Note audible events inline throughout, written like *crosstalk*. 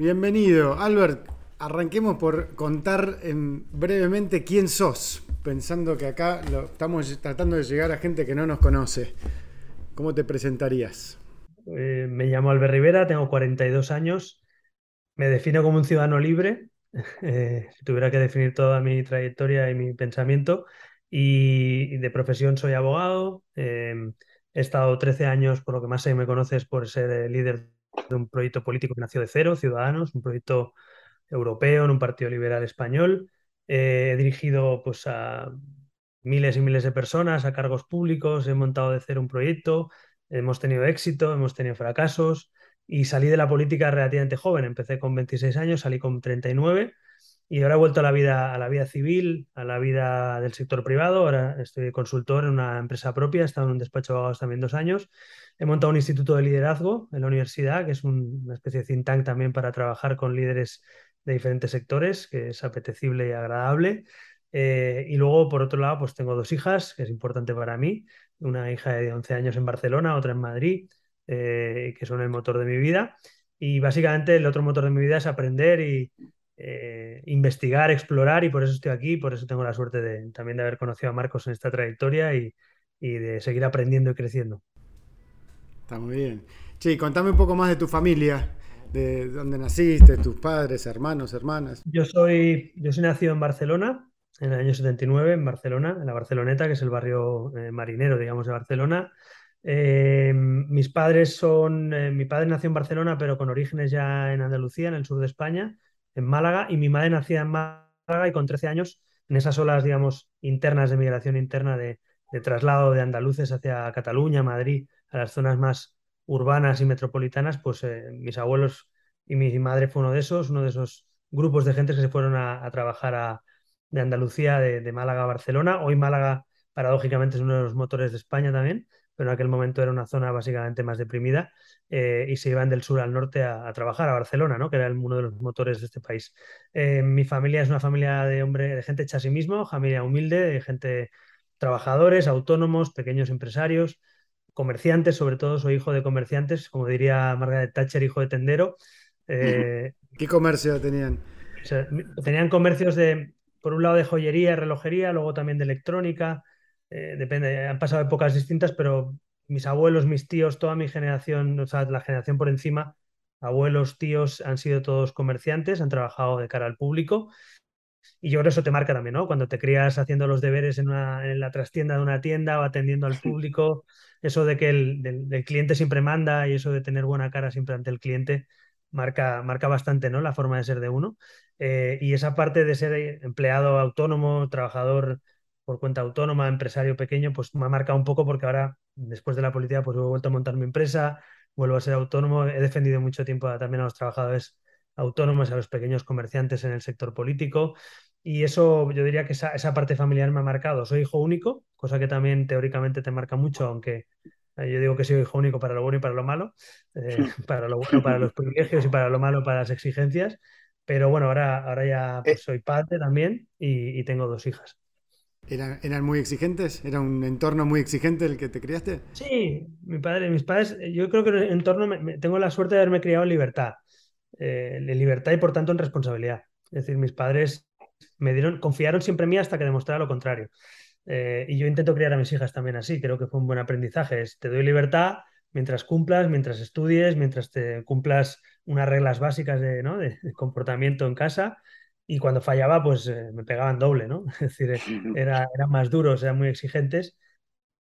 Bienvenido, Albert. Arranquemos por contar en brevemente quién sos, pensando que acá estamos tratando de llegar a gente que no nos conoce. ¿Cómo te presentarías? Eh, me llamo Albert Rivera, tengo 42 años, me defino como un ciudadano libre, *laughs* eh, tuviera que definir toda mi trayectoria y mi pensamiento, y, de profesión soy abogado. Eh, he estado 13 años, por lo que más sé, me conoces por ser líder de un proyecto político que nació de cero, Ciudadanos, un proyecto europeo en un partido liberal español. Eh, he dirigido pues, a miles y miles de personas, a cargos públicos, he montado de cero un proyecto, hemos tenido éxito, hemos tenido fracasos y salí de la política relativamente joven. Empecé con 26 años, salí con 39 y ahora he vuelto a la vida, a la vida civil, a la vida del sector privado. Ahora estoy consultor en una empresa propia, he estado en un despacho de abogados también dos años. He montado un instituto de liderazgo en la universidad, que es una especie de think tank también para trabajar con líderes de diferentes sectores, que es apetecible y agradable. Eh, y luego, por otro lado, pues tengo dos hijas, que es importante para mí. Una hija de 11 años en Barcelona, otra en Madrid, eh, que son el motor de mi vida. Y básicamente el otro motor de mi vida es aprender y eh, investigar, explorar, y por eso estoy aquí, por eso tengo la suerte de, también de haber conocido a Marcos en esta trayectoria y, y de seguir aprendiendo y creciendo. Está muy bien. Sí, contame un poco más de tu familia de dónde naciste, tus padres, hermanos, hermanas. Yo soy, yo soy nacido en Barcelona, en el año 79, en Barcelona, en la Barceloneta, que es el barrio eh, marinero, digamos, de Barcelona. Eh, mis padres son, mi padre nació en Barcelona, pero con orígenes ya en Andalucía, en el sur de España, en Málaga, y mi madre nacía en Málaga y con 13 años, en esas olas, digamos, internas de migración interna de, de traslado de andaluces hacia Cataluña, Madrid, a las zonas más urbanas y metropolitanas, pues eh, mis abuelos y mi madre fue uno de esos, uno de esos grupos de gente que se fueron a, trabajar a, de Andalucía, de, Málaga a Barcelona. Hoy Málaga, paradójicamente, es uno de los motores de España también, pero en aquel momento era una zona básicamente más deprimida eh, y se iban del sur al norte a, trabajar a Barcelona, ¿no? que era uno de los motores de este país. Eh, mi familia es una familia de hombre, de gente hecha a sí mismo, familia humilde, de gente trabajadores, autónomos, pequeños empresarios comerciantes, sobre todo soy hijo de comerciantes, como diría Margaret Thatcher, hijo de tendero. Eh, ¿Qué comercio tenían? tenían comercios de, por un lado, de joyería, relojería, luego también de electrónica. Eh, depende, han pasado épocas distintas, pero mis abuelos, mis tíos, toda mi generación, o sea, la generación por encima, abuelos, tíos, han sido todos comerciantes, han trabajado de cara al público. Y yo creo que eso te marca también, ¿no? Cuando te crías haciendo los deberes en, una, en la trastienda de una tienda o atendiendo al *laughs* público, eso de que el cliente siempre manda y eso de tener buena cara siempre ante el cliente marca, marca bastante, ¿no? La forma de ser de uno. Eh, y esa parte de ser empleado autónomo, trabajador por cuenta autónoma, empresario pequeño, pues me ha marcado un poco porque ahora, después de la política, pues he vuelto a montar mi empresa, vuelvo a ser autónomo, he defendido mucho tiempo también a los trabajadores autónomos, a los pequeños comerciantes en el sector político. Y eso yo diría que esa, esa, parte familiar me ha marcado. Soy hijo único, cosa que también teóricamente te marca mucho, aunque eh, yo digo que soy hijo único para lo bueno y para lo malo, eh, *laughs* *laughs* para lo bueno para los privilegios y para lo malo para las exigencias. Pero bueno, ahora, ahora ya pues, eh. soy padre también y, tengo dos hijas. ¿Eran, ¿Eran muy exigentes? ¿Era un entorno muy exigente el que te criaste? Sí, mi padre, mis padres, yo creo que el entorno, tengo la suerte de haberme criado en libertad. en libertad y por tanto en responsabilidad. Es decir, mis padres me dieron, confiaron siempre en mí hasta que demostrara lo contrario. Eh, y yo intento criar a mis hijas también así, creo que fue un buen aprendizaje. te doy libertad mientras cumplas, mientras estudies, mientras te cumplas unas reglas básicas de, comportamiento en casa. Y cuando fallaba, pues eh, me pegaban doble, ¿no? *laughs* Es decir, *laughs* era, eran más duros, eran muy exigentes.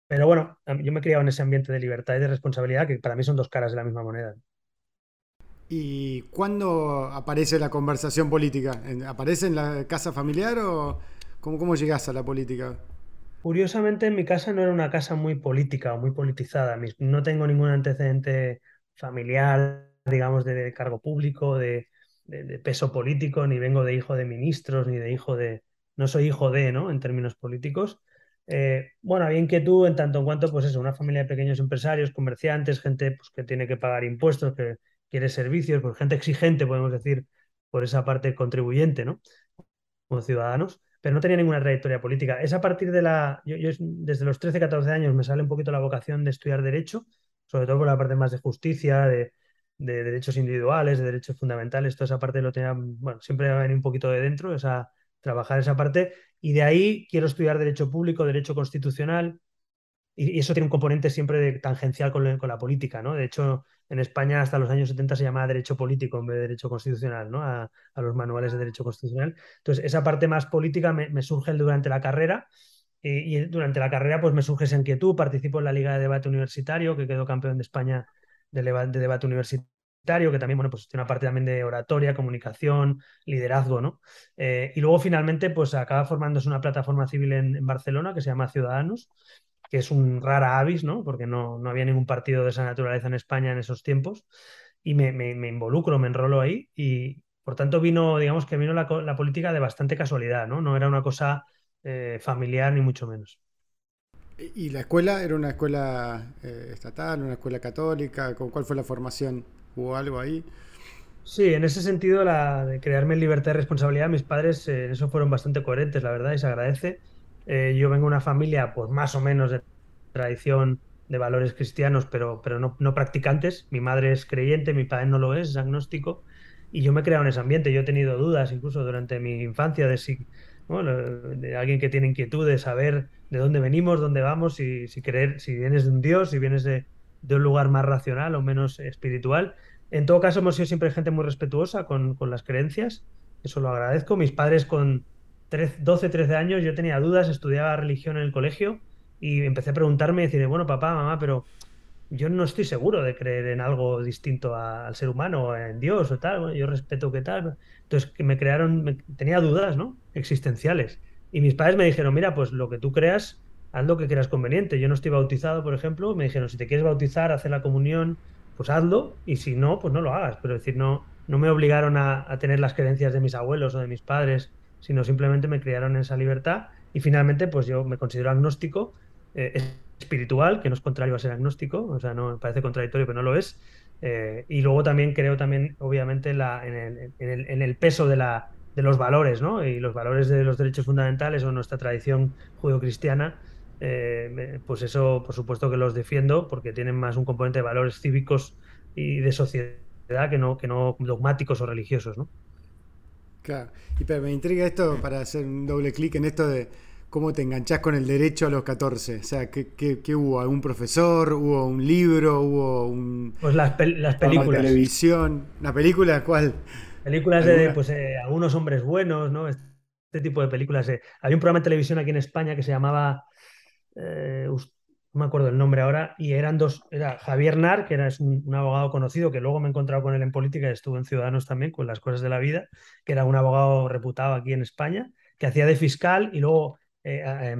Pero bueno, yo me he criado en ese ambiente de libertad y de responsabilidad que para mí son dos caras de la misma moneda. ¿Y cuándo aparece la conversación política? ¿Aparece en la casa familiar o cómo, cómo llegas a la política? Curiosamente, en mi casa no era una casa muy política o muy politizada. No tengo ningún antecedente familiar, digamos, de cargo público, de, peso político, ni vengo de hijo de ministros, ni de hijo de... No soy hijo de, ¿no? En términos políticos. Eh, bueno, había inquietud en tanto en cuanto, pues eso, una familia de pequeños empresarios, comerciantes, gente pues, que tiene que pagar impuestos, que quiere servicios, por gente exigente, podemos decir, por esa parte contribuyente, ¿no? Como ciudadanos, pero no tenía ninguna trayectoria política. Es a partir de la. Yo, desde los 13, 14 años me sale un poquito la vocación de estudiar Derecho, sobre todo por la parte más de justicia, de, de derechos individuales, de derechos fundamentales, toda esa parte lo tenía, bueno, siempre me ha venido un poquito de dentro, esa, trabajar esa parte. Y de ahí quiero estudiar derecho público, derecho constitucional, y, eso tiene un componente siempre de, tangencial con, con, la política, ¿no? De hecho, en España hasta los años 70 se llamaba derecho político en vez de derecho constitucional, ¿no? A, los manuales de derecho constitucional. Entonces, esa parte más política me, surge durante la carrera. Y, durante la carrera, pues me surge esa inquietud. Participo en la Liga de Debate Universitario, que quedó campeón de España de debate universitario que también, bueno, pues tiene una parte también de oratoria, comunicación, liderazgo, ¿no? Eh, y luego finalmente, pues acaba formándose una plataforma civil en, Barcelona que se llama Ciudadanos, que es un rara avis, ¿no? Porque no, no había ningún partido de esa naturaleza en España en esos tiempos. Y me, me, involucro, me enrolo ahí y, por tanto, vino, digamos que vino la, política de bastante casualidad, ¿no? No era una cosa eh, familiar ni mucho menos. ¿Y la escuela era una escuela eh, estatal, una escuela católica? ¿Cuál fue la formación? ¿Hubo algo ahí? Sí, en ese sentido, la de crearme libertad y responsabilidad, mis padres eh, en eso fueron bastante coherentes, la verdad, y se agradece. Eh, yo vengo de una familia, pues más o menos de tradición de valores cristianos, pero, pero no, practicantes. Mi madre es creyente, mi padre no lo es, es agnóstico, y yo me he creado en ese ambiente. Yo he tenido dudas incluso durante mi infancia de si, de alguien que tiene inquietud de saber de dónde venimos, dónde vamos, y si creer, si vienes de un Dios, si vienes de, de un lugar más racional o menos espiritual. En todo caso, hemos sido siempre gente muy respetuosa con, con las creencias, eso lo agradezco. Mis padres con 13, 12, 13 años yo tenía dudas, estudiaba religión en el colegio y empecé a preguntarme y decir, bueno, papá, mamá, pero yo no estoy seguro de creer en algo distinto al ser humano, en Dios o tal, bueno, yo respeto que tal. Entonces, que me crearon, tenía dudas, ¿no? Existenciales. Y mis padres me dijeron, mira, pues lo que tú creas, haz lo que creas conveniente. Yo no estoy bautizado, por ejemplo, me dijeron, si te quieres bautizar, hacer la comunión, pues hazlo, y si no, pues no lo hagas. Pero es decir, no, no me obligaron a, a tener las creencias de mis abuelos o de mis padres, sino simplemente me criaron en esa libertad. Y finalmente, pues yo me considero agnóstico, eh, espiritual, que no es contrario a ser agnóstico, o sea, no parece contradictorio, pero no lo es. Eh, y luego también creo también, obviamente, la, en, el, en, el, en el peso de la, de los valores, ¿no? Y los valores de los derechos fundamentales o nuestra tradición judeocristiana, eh, pues eso, por supuesto que los defiendo porque tienen más un componente de valores cívicos y de sociedad que no, que no dogmáticos o religiosos, ¿no? Claro. Y pero me intriga esto para hacer un doble clic en esto de cómo te enganchás con el derecho a los 14. O sea, ¿qué, qué, qué hubo? ¿Algún profesor? ¿Hubo un libro? ¿Hubo un... Pues las, pel las películas. televisión? ¿Una película? ¿Cuál? Películas de pues, eh, algunos hombres buenos, ¿no? Este tipo de películas. Eh. Había un programa de televisión aquí en España que se llamaba eh, no me acuerdo el nombre ahora, y eran dos, era Javier Nar, que era un, un, abogado conocido, que luego me he encontrado con él en política y estuvo en Ciudadanos también, con las cosas de la vida, que era un abogado reputado aquí en España, que hacía de fiscal, y luego eh, eh,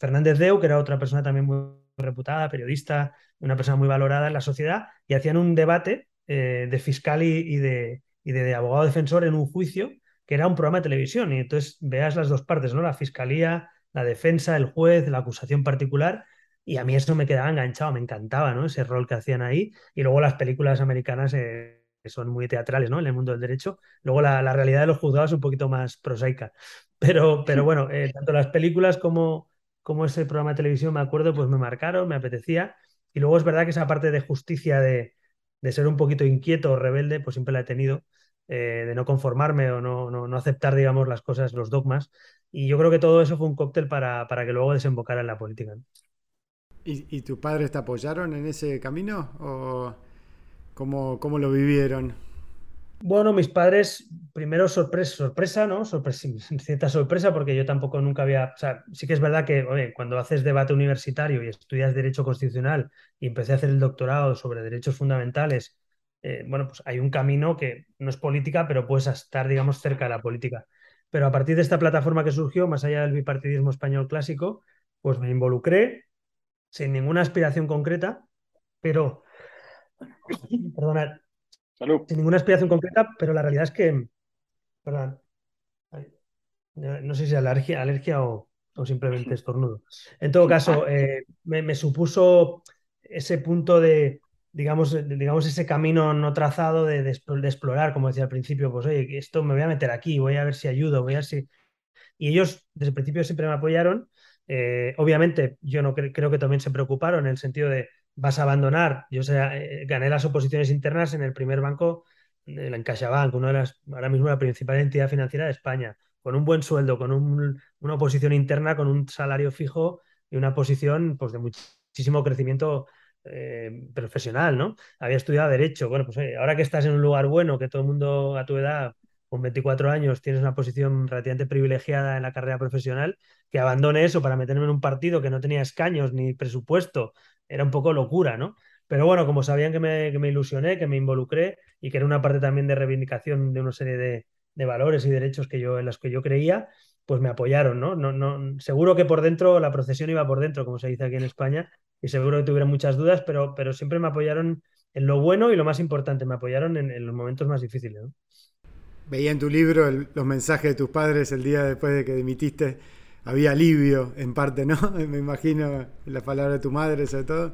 Fernández Deu, que era otra persona también muy reputada, periodista, una persona muy valorada en la sociedad, y hacían un debate eh, de fiscal y, de, y de abogado defensor en un juicio, que era un programa de televisión, y entonces veas las dos partes, ¿no? La fiscalía, la defensa, el juez, la acusación particular, y a mí eso me quedaba enganchado, me encantaba, ¿no? Ese rol que hacían ahí. Y luego las películas americanas eh, son muy teatrales, ¿no? En el mundo del derecho. Luego la, la, realidad de los juzgados es un poquito más prosaica. Pero, pero bueno, eh, tanto las películas como, como ese programa de televisión, me acuerdo, pues me marcaron, me apetecía. Y luego es verdad que esa parte de justicia, de, de ser un poquito inquieto o rebelde, pues siempre la he tenido. Eh, de no conformarme o no, no, no, aceptar, digamos, las cosas, los dogmas. Y yo creo que todo eso fue un cóctel para, para que luego desembocara en la política. ¿Y, ¿Y, tus padres te apoyaron en ese camino? ¿O cómo, cómo lo vivieron? Bueno, mis padres, primero sorpresa, sorpresa, ¿no? Sorpresa, *laughs* cierta sorpresa, porque yo tampoco nunca había. O sea, sí que es verdad que, oye, cuando haces debate universitario y estudias Derecho Constitucional y empecé a hacer el doctorado sobre derechos fundamentales, eh, bueno, pues hay un camino que no es política, pero puedes estar, digamos, cerca de la política. Pero a partir de esta plataforma que surgió, más allá del bipartidismo español clásico, pues me involucré sin ninguna aspiración concreta, pero, *clears throat* perdonad, Salud. sin ninguna aspiración concreta, pero la realidad es que, perdón, no sé si alergia, alergia o, o simplemente *laughs* estornudo. En todo caso, eh, me, me, supuso ese punto de, digamos, digamos ese camino no trazado de, de, de, explorar, como decía al principio, pues oye, esto me voy a meter aquí, voy a ver si ayudo, voy a ver si... Y ellos desde el principio siempre me apoyaron Eh, obviamente, yo no cre creo que también se preocuparon en el sentido de, vas a abandonar. Yo sea, eh, gané las oposiciones internas en el primer banco, en CaixaBank, una de las, ahora mismo la principal entidad financiera de España, con un buen sueldo, con una oposición interna, con un salario fijo y una posición pues, de muchísimo crecimiento eh, profesional, ¿no? Había estudiado Derecho. Bueno, pues ahora que estás en un lugar bueno, que todo el mundo a tu edad, con 24 años, tienes una posición relativamente privilegiada en la carrera profesional, que abandone eso para meterme en un partido que no tenía escaños ni presupuesto, era un poco locura, ¿no? Pero bueno, como sabían que me, que me ilusioné, que me involucré y que era una parte también de reivindicación de una serie de, de valores y derechos que yo, en los que yo creía, pues me apoyaron, ¿no? No, no, seguro que por dentro, la procesión iba por dentro, como se dice aquí en España, y seguro que tuvieron muchas dudas, pero, pero siempre me apoyaron en lo bueno y lo más importante, me apoyaron en, los momentos más difíciles. Veía en tu libro los mensajes de tus padres el día después de que dimitiste. Había alivio en parte, ¿no? *laughs* Me imagino la palabra de tu madre, sobre todo.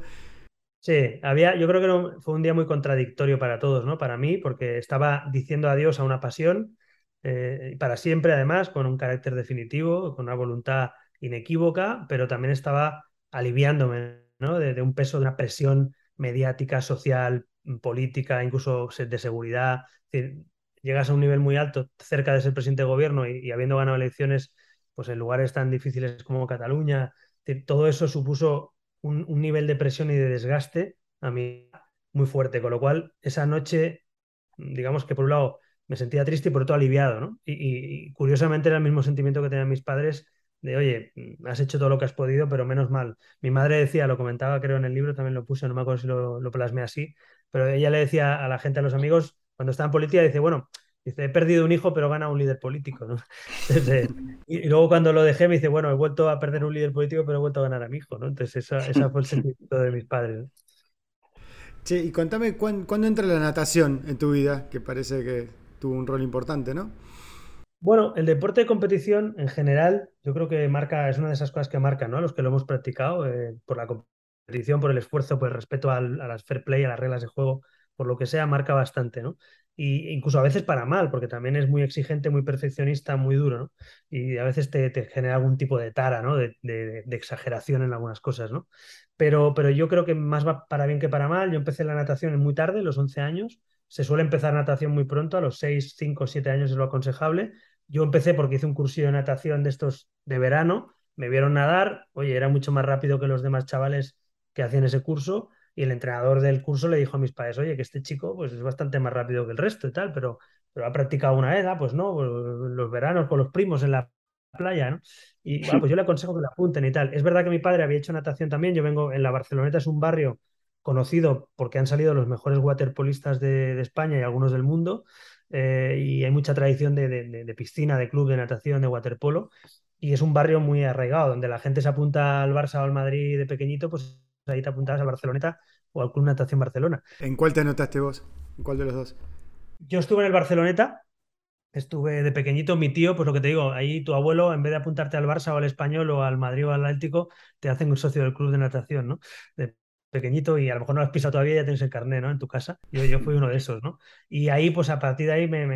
Sí, había, yo creo que fue un día muy contradictorio para todos, ¿no? Para mí, porque estaba diciendo adiós a una pasión, eh, para siempre además, con un carácter definitivo, con una voluntad inequívoca, pero también estaba aliviándome de, un peso, de una presión mediática, social, política, incluso de seguridad. llegas a un nivel muy alto, cerca de ser presidente de gobierno y, habiendo ganado elecciones pues en lugares tan difíciles como Cataluña, todo eso supuso un, nivel de presión y de desgaste a mí muy fuerte, con lo cual esa noche, digamos que por un lado me sentía triste y por otro aliviado, ¿no? y curiosamente era el mismo sentimiento que tenían mis padres de, oye, mm, has hecho todo lo que has podido, pero menos mal. Mi madre decía, lo comentaba creo en el libro, también lo puse, no me acuerdo si lo, lo plasmé así, pero ella le decía a la gente, a los amigos, cuando estaba en política, dice, bueno, dice, he perdido un hijo, pero gana un líder político, ¿no? *laughs* y, luego cuando lo dejé me dice, bueno, he vuelto a perder un líder político, pero he vuelto a ganar a mi hijo, ¿no? Entonces *laughs* esa, fue el sentimiento de mis padres. Che, y contame, ¿cuándo entra la natación en tu vida? Que parece que tuvo un rol importante, ¿no? Bueno, el deporte de competición en general, yo creo que marca, es una de esas cosas que marca, ¿no? A los que lo hemos practicado, eh, por la competición, por el esfuerzo, por el respeto al, a las fair play, a las reglas de juego, por lo que sea, marca bastante, ¿no? Y incluso a veces para mal, porque también es muy exigente, muy perfeccionista, muy duro, ¿no? Y a veces te, genera algún tipo de tara, ¿no? De, de, exageración en algunas cosas, ¿no? Pero, pero yo creo que más va para bien que para mal. Yo empecé la natación muy tarde, los 11 años. Se suele empezar natación muy pronto, a los 6, 5, 7 años es lo aconsejable yo empecé porque hice un cursillo de natación de estos de verano, me vieron nadar, oye, era mucho más rápido que los demás chavales que hacían ese curso y el entrenador del curso le dijo a mis padres, oye, que este chico pues es bastante más rápido que el resto y tal, pero, pero ha practicado una edad, pues no, pues, los veranos con los primos en la playa, ¿no? Y bueno, pues yo le aconsejo que la apunten y tal. Es verdad que mi padre había hecho natación también, yo vengo en la Barceloneta, es un barrio conocido porque han salido los mejores waterpolistas de España y algunos del mundo, eh, y hay mucha tradición de, piscina, de club, de natación, de waterpolo, y es un barrio muy arraigado, donde la gente se apunta al Barça o al Madrid de pequeñito, pues ahí te apuntabas al Barceloneta o al Club Natación Barcelona. ¿En cuál te anotaste vos? ¿En cuál de los dos? Yo estuve en el Barceloneta, estuve de pequeñito, mi tío, pues lo que te digo, ahí tu abuelo, en vez de apuntarte al Barça o al Español o al Madrid o al Atlético, te hacen un socio del club de natación, ¿no? Pequeñito y a lo mejor no lo has pisado todavía y ya tienes el carnet, ¿no? En tu casa. Yo, yo fui uno de esos, ¿no? Y ahí, pues a partir de ahí me,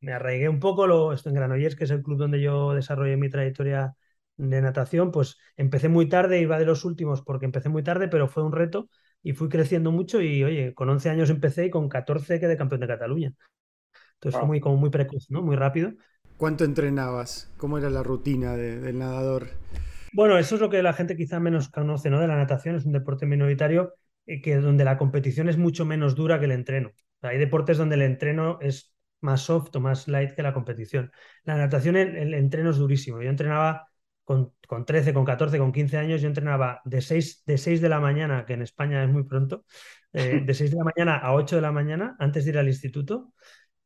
me, arraigué un poco. Lo, esto en Granollers, que es el club donde yo desarrollé mi trayectoria de natación, pues empecé muy tarde, iba de los últimos porque empecé muy tarde, pero fue un reto y fui creciendo mucho y, oye, con 11 años empecé y con 14 quedé campeón de Cataluña. Entonces fue muy, como muy precoz, ¿no? Muy rápido. ¿Cuánto entrenabas? ¿Cómo era la rutina del nadador? Bueno, eso es lo que la gente quizá menos conoce, ¿no? De la natación, es un deporte minoritario eh, que donde la competición es mucho menos dura que el entreno. hay deportes donde el entreno es más soft o más light que la competición. La natación, el, entreno es durísimo. Yo entrenaba con, con, 13, con 14, con 15 años, yo entrenaba de 6, de 6 de la mañana, que en España es muy pronto, eh, *laughs* de 6 de la mañana a 8 de la mañana, antes de ir al instituto.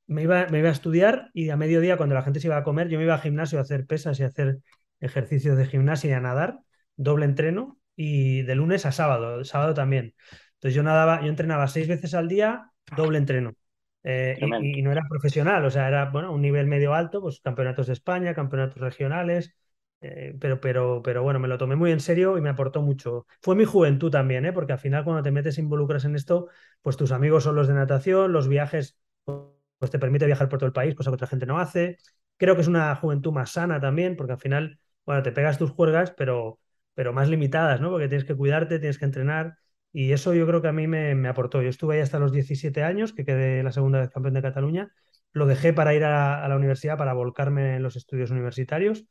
Me iba, me iba a estudiar y a mediodía, cuando la gente se iba a comer, yo me iba al gimnasio a hacer pesas y a hacer ejercicios de gimnasia y a nadar, doble entreno y de lunes a sábado, sábado también. Entonces yo nadaba, yo entrenaba seis veces al día, doble entreno. Eh, y, no era profesional, o sea, era bueno, un nivel medio alto, pues campeonatos de España, campeonatos regionales, eh, pero, pero, pero bueno, me lo tomé muy en serio y me aportó mucho. Fue mi juventud también, ¿eh? porque al final cuando te metes e involucras en esto, pues tus amigos son los de natación, los viajes, pues te permite viajar por todo el país, cosa que otra gente no hace. Creo que es una juventud más sana también, porque al final bueno, te pegas tus juergas, pero, pero más limitadas, ¿no? Porque tienes que cuidarte, tienes que entrenar. Y eso yo creo que a mí me, aportó. Yo estuve ahí hasta los 17 años, que quedé la segunda vez campeón de Cataluña. Lo dejé para ir a, la universidad, para volcarme en los estudios universitarios.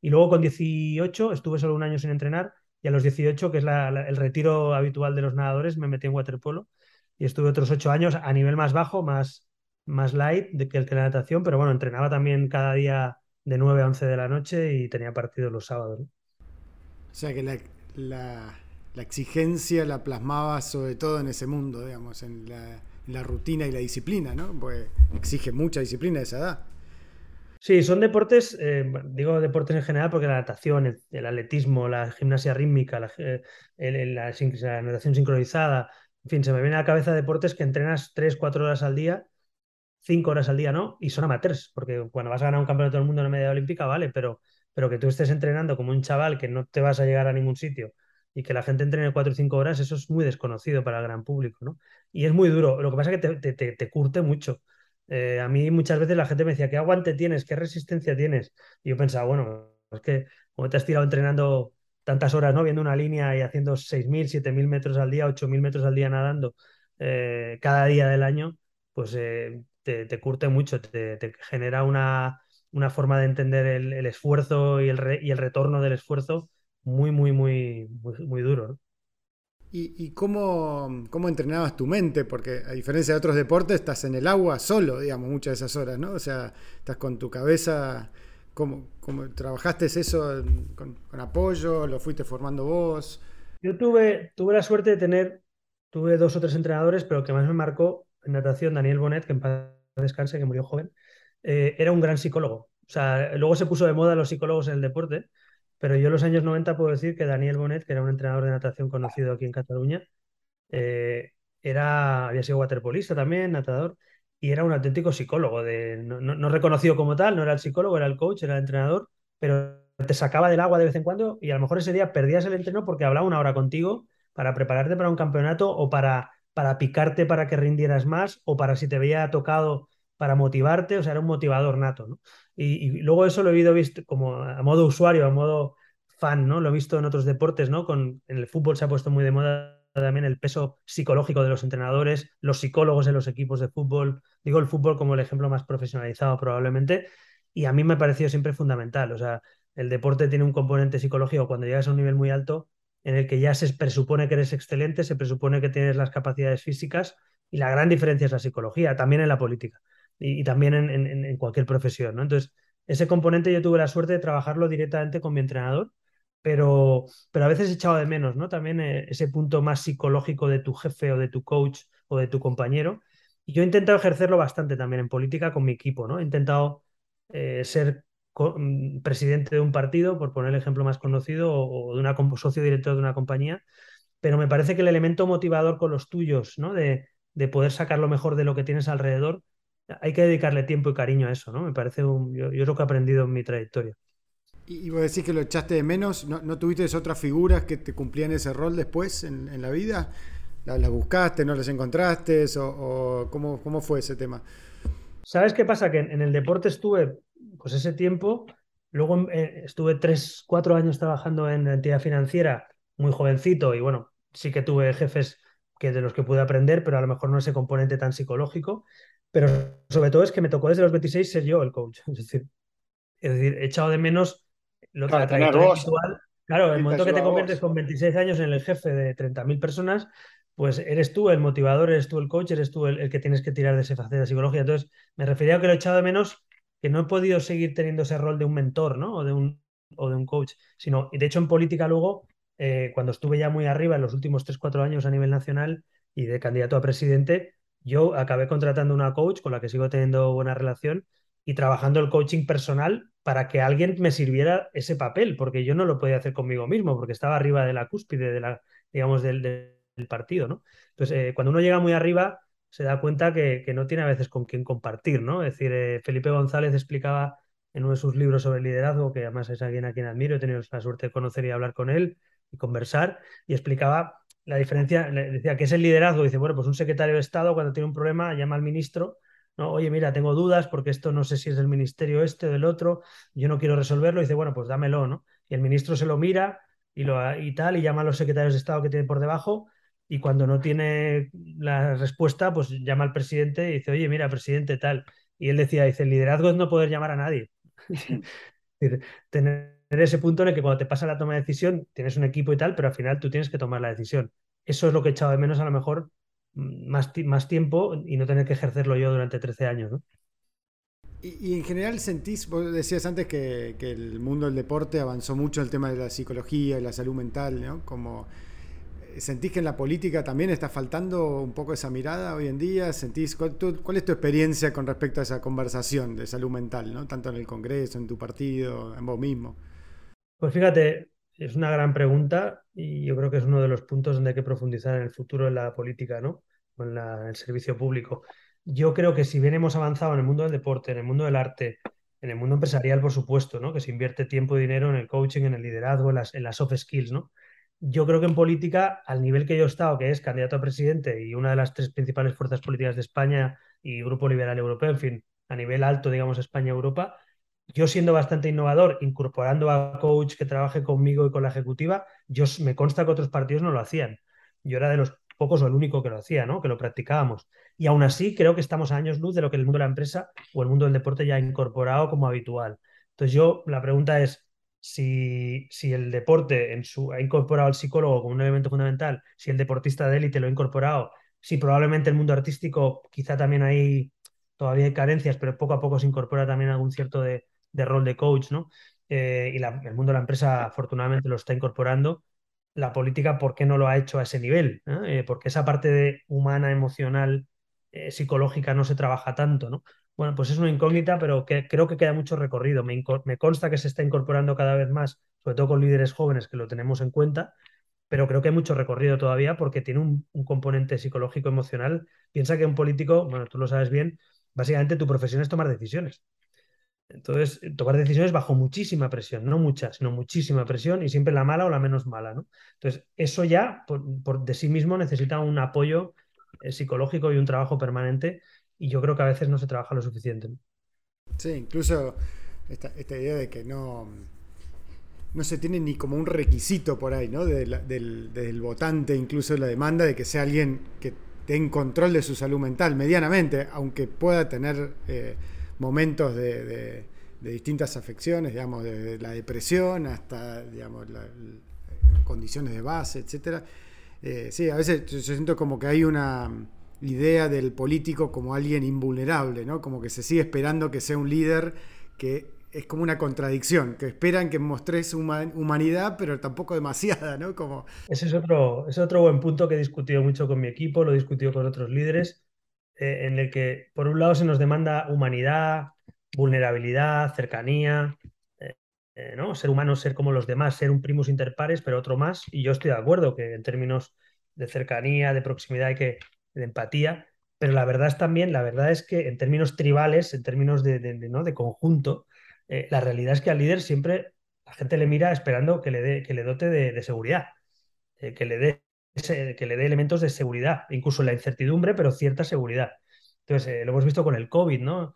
Y luego con 18 estuve solo un año sin entrenar y a los 18, que es el retiro habitual de los nadadores, me metí en waterpolo y estuve otros ocho años a nivel más bajo, más, más light que el que la natación, pero bueno, entrenaba también cada día de 9 a 11 de la noche y tenía partidos los sábados. O sea que la la exigencia la plasmaba sobre todo en ese mundo, digamos, en la, rutina y la disciplina, ¿no? Pues exige mucha disciplina a esa edad. Sí, son deportes, eh, digo deportes en general porque la natación, el, atletismo, la gimnasia rítmica, la, eh, la, natación sincronizada, en fin, se me viene a la cabeza deportes que entrenas 3, 4 horas al día, 5 horas al día, ¿no? Y son amateurs, porque cuando vas a ganar un campeonato del mundo en la media olímpica, vale, pero, pero que tú estés entrenando como un chaval que no te vas a llegar a ningún sitio y que la gente entrene cuatro o cinco horas, eso es muy desconocido para el gran público, ¿no? Y es muy duro. Lo que pasa es que te, te, te curte mucho. Eh, a mí muchas veces la gente me decía, ¿qué aguante tienes? ¿Qué resistencia tienes? Y yo pensaba, bueno, es que como te has tirado entrenando tantas horas, ¿no? Viendo una línea y haciendo 6.000, 7.000 metros al día, 8.000 metros al día nadando eh, cada día del año, pues eh, te, te, curte mucho, te, genera una, una, forma de entender el, el esfuerzo y el, y el retorno del esfuerzo muy, muy, muy, muy, duro. ¿Y, cómo, cómo, entrenabas tu mente? Porque a diferencia de otros deportes, estás en el agua solo, digamos, muchas de esas horas, ¿no? O sea, estás con tu cabeza. ¿Cómo, cómo trabajaste eso con, apoyo? ¿Lo fuiste formando vos? Yo tuve, tuve la suerte de tener, tuve dos o tres entrenadores, pero el que más me marcó natación, Daniel Bonet, que en paz descanse, que murió joven, eh, era un gran psicólogo. O sea, luego se puso de moda los psicólogos en el deporte, pero yo en los años 90 puedo decir que Daniel Bonet, que era un entrenador de natación conocido aquí en Cataluña, eh, era, había sido waterpolista también, natador, y era un auténtico psicólogo, de, no, reconocido como tal, no era el psicólogo, era el coach, era el entrenador, pero te sacaba del agua de vez en cuando y a lo mejor ese día perdías el entreno porque hablaba una hora contigo para prepararte para un campeonato o para, para picarte para que rindieras más o para si te veía tocado para motivarte, o sea, era un motivador nato, ¿no? Y, luego eso lo he visto como a modo usuario, a modo fan, ¿no? Lo he visto en otros deportes, ¿no? Con, en el fútbol se ha puesto muy de moda también el peso psicológico de los entrenadores, los psicólogos en los equipos de fútbol. Digo el fútbol como el ejemplo más profesionalizado probablemente, y a mí me ha parecido siempre fundamental. O sea, el deporte tiene un componente psicológico cuando llegas a un nivel muy alto en el que ya se presupone que eres excelente, se presupone que tienes las capacidades físicas y la gran diferencia es la psicología, también en la política y, también en, cualquier profesión, ¿no? Entonces, ese componente yo tuve la suerte de trabajarlo directamente con mi entrenador, pero, pero a veces he echado de menos, ¿no? También eh, ese punto más psicológico de tu jefe o de tu coach o de tu compañero. Y yo he intentado ejercerlo bastante también en política con mi equipo, ¿no? He intentado eh, ser presidente de un partido, por poner el ejemplo más conocido, o, de una socio director de una compañía, pero me parece que el elemento motivador con los tuyos, ¿no? De, de poder sacar lo mejor de lo que tienes alrededor, hay que dedicarle tiempo y cariño a eso, ¿no? Me parece, un, yo, yo, lo que he aprendido en mi trayectoria. ¿Y vos decís que lo echaste de menos? ¿No, tuviste otras figuras que te cumplían ese rol después en, la vida? ¿Las, buscaste, no las encontraste? ¿O, cómo, cómo, fue ese tema? ¿Sabes qué pasa? Que en, el deporte estuve pues ese tiempo, luego eh, estuve tres, cuatro años trabajando en entidad financiera, muy jovencito, y bueno, sí que tuve jefes que de los que pude aprender, pero a lo mejor no ese componente tan psicológico. Pero sobre todo es que me tocó desde los 26 ser yo el coach. Es decir, es decir he echado de menos lo que la habitual. Claro, el momento que te conviertes con 26 años en el jefe de 30.000 personas, pues eres tú el motivador, eres tú el coach, eres tú el, que tienes que tirar de ese faceta de psicología. Entonces, me refería a que lo he echado de menos, que no he podido seguir teniendo ese rol de un mentor, ¿no? O de un, o de un coach, sino, de hecho en política luego, eh, cuando estuve ya muy arriba en los últimos 3-4 años a nivel nacional y de candidato a presidente, yo acabé contratando una coach con la que sigo teniendo buena relación y trabajando el coaching personal para que alguien me sirviera ese papel, porque yo no lo podía hacer conmigo mismo, porque estaba arriba de la cúspide de la, digamos, del, del partido, ¿no? Entonces, eh, cuando uno llega muy arriba, se da cuenta que, que, no tiene a veces con quién compartir, ¿no? Es decir, eh, Felipe González explicaba en uno de sus libros sobre liderazgo, que además es alguien a quien admiro, he tenido la suerte de conocer y hablar con él y conversar, y explicaba la diferencia, decía que es el liderazgo, dice, bueno, pues un secretario de Estado cuando tiene un problema llama al ministro, ¿no? Oye, mira, tengo dudas porque esto no sé si es del ministerio este o del otro, yo no quiero resolverlo, dice, bueno, pues dámelo, ¿no? Y el ministro se lo mira y, lo, y tal, y llama a los secretarios de Estado que tiene por debajo, y cuando no tiene la respuesta, pues llama al presidente y dice, oye, mira, presidente, tal. Y él decía, dice, el liderazgo es no poder llamar a nadie. *laughs* tener ese punto en el que cuando te pasa la toma de decisión, tienes un equipo y tal, pero al final tú tienes que tomar la decisión. Eso es lo que he echado de menos a lo mejor más, más tiempo y no tener que ejercerlo yo durante 13 años. Y, en general sentís, vos decías antes que, que, el mundo del deporte avanzó mucho el tema de la psicología y la salud mental, ¿no? Como ¿Sentís que en la política también está faltando un poco esa mirada hoy en día? ¿Sentís, cuál, es tu experiencia con respecto a esa conversación de salud mental, ¿no? tanto en el Congreso, en tu partido, en vos mismo? Pues fíjate, es una gran pregunta y yo creo que es uno de los puntos donde hay que profundizar en el futuro en la política, ¿no? En, el servicio público. Yo creo que si bien hemos avanzado en el mundo del deporte, en el mundo del arte, en el mundo empresarial, por supuesto, ¿no? Que se invierte tiempo y dinero en el coaching, en el liderazgo, en las, en las soft skills, ¿no? Yo creo que en política, al nivel que yo he estado, que es candidato a presidente y una de las tres principales fuerzas políticas de España y Grupo Liberal Europeo, en fin, a nivel alto, digamos, España-Europa, yo siendo bastante innovador, incorporando a coach que trabaje conmigo y con la ejecutiva, yo me consta que otros partidos no lo hacían. Yo era de los pocos o el único que lo hacía, ¿no? Que lo practicábamos. Y aún así creo que estamos a años luz de lo que el mundo de la empresa o el mundo del deporte ya ha incorporado como habitual. Entonces yo, la pregunta es, si, si el deporte en su, ha incorporado al psicólogo como un elemento fundamental, si el deportista de élite lo ha incorporado, si probablemente el mundo artístico quizá también hay todavía hay carencias, pero poco a poco se incorpora también algún cierto de, rol de coach, ¿no? Eh, y el mundo de la empresa afortunadamente lo está incorporando. La política, ¿por qué no lo ha hecho a ese nivel? Eh, porque esa parte de humana, emocional, eh, psicológica no se trabaja tanto, ¿no? Bueno, pues es una incógnita, pero creo que queda mucho recorrido. Me, consta que se está incorporando cada vez más, sobre todo con líderes jóvenes que lo tenemos en cuenta, pero creo que hay mucho recorrido todavía porque tiene un, componente psicológico emocional. Piensa que un político, bueno, tú lo sabes bien, básicamente tu profesión es tomar decisiones. Entonces, tomar decisiones bajo muchísima presión, no mucha, sino muchísima presión y siempre la mala o la menos mala. Entonces, eso ya por, de sí mismo necesita un apoyo eh, psicológico y un trabajo permanente y yo creo que a veces no se trabaja lo suficiente. Sí, incluso esta, idea de que no, no se tiene ni como un requisito por ahí, ¿no? del, votante, incluso la demanda de que sea alguien que tenga control de su salud mental, medianamente, aunque pueda tener eh, momentos de, distintas afecciones, digamos, desde la depresión hasta, digamos, condiciones de base, etcétera. Eh, sí, a veces yo siento como que hay una idea del político como alguien invulnerable, ¿no? Como que se sigue esperando que sea un líder que es como una contradicción, que esperan que mostres humanidad, pero tampoco demasiada, ¿no? Como... Ese es otro, es otro buen punto que he discutido mucho con mi equipo, lo he discutido con otros líderes, eh, en el que por un lado se nos demanda humanidad, vulnerabilidad, cercanía, eh, eh, ¿no? Ser humano, ser como los demás, ser un primus inter pares, pero otro más, y yo estoy de acuerdo que en términos de cercanía, de proximidad, hay que de empatía, pero la verdad es también, la verdad es que en términos tribales, en términos de, ¿no? de conjunto, eh, la realidad es que al líder siempre la gente le mira esperando que le, dé, que le dote de, seguridad, eh, que, le dé, que le dé elementos de seguridad, incluso la incertidumbre, pero cierta seguridad. Entonces, eh, lo hemos visto con el COVID, ¿no?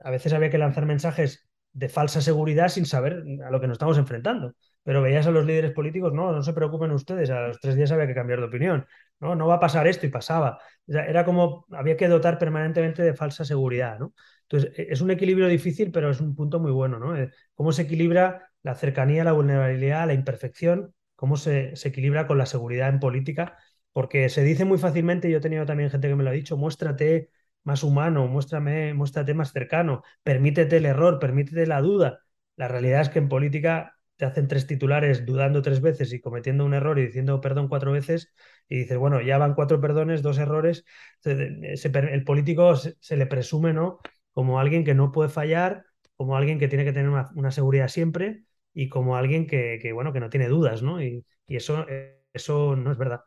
a veces había que lanzar mensajes de falsa seguridad sin saber a lo que nos estamos enfrentando. Pero veías a los líderes políticos, no, no se preocupen ustedes, a los tres días había que cambiar de opinión, no, no va a pasar esto y pasaba. era como, había que dotar permanentemente de falsa seguridad, ¿no? Entonces, e, es un equilibrio difícil, pero es un punto muy bueno, ¿no? Eh, cómo se equilibra la cercanía, la vulnerabilidad, la imperfección, cómo se, se equilibra con la seguridad en política, porque se dice muy fácilmente, yo he tenido también gente que me lo ha dicho, muéstrate más humano, muéstrame, muéstrate más cercano, permítete el error, permítete la duda. La realidad es que en política te hacen tres titulares dudando tres veces y cometiendo un error y diciendo perdón cuatro veces y dices, bueno, ya van cuatro perdones, dos errores. el político se, le presume, ¿no? Como alguien que no puede fallar, como alguien que tiene que tener una, seguridad siempre y como alguien que, bueno, que no tiene dudas, ¿no? Y, y eso, eso no es verdad.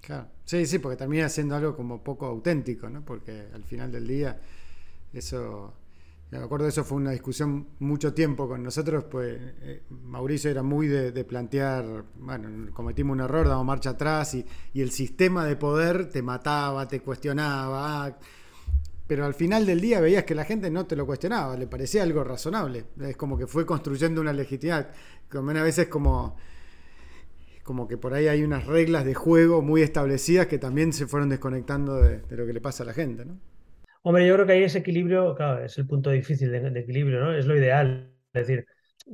Claro. Sí, sí, porque termina siendo algo como poco auténtico, ¿no? Porque al final del día, eso. Me acuerdo, eso fue una discusión mucho tiempo con nosotros, pues eh, Mauricio era muy de, plantear, bueno, cometimos un error, damos marcha atrás y, el sistema de poder te mataba, te cuestionaba, ah, pero al final del día veías que la gente no te lo cuestionaba, le parecía algo razonable, es como que fue construyendo una legitimidad, como a veces como como que por ahí hay unas reglas de juego muy establecidas que también se fueron desconectando de, lo que le pasa a la gente, ¿no? Hombre, yo creo que ahí ese equilibrio, claro, es el punto difícil de, equilibrio, ¿no? Es lo ideal. Es decir,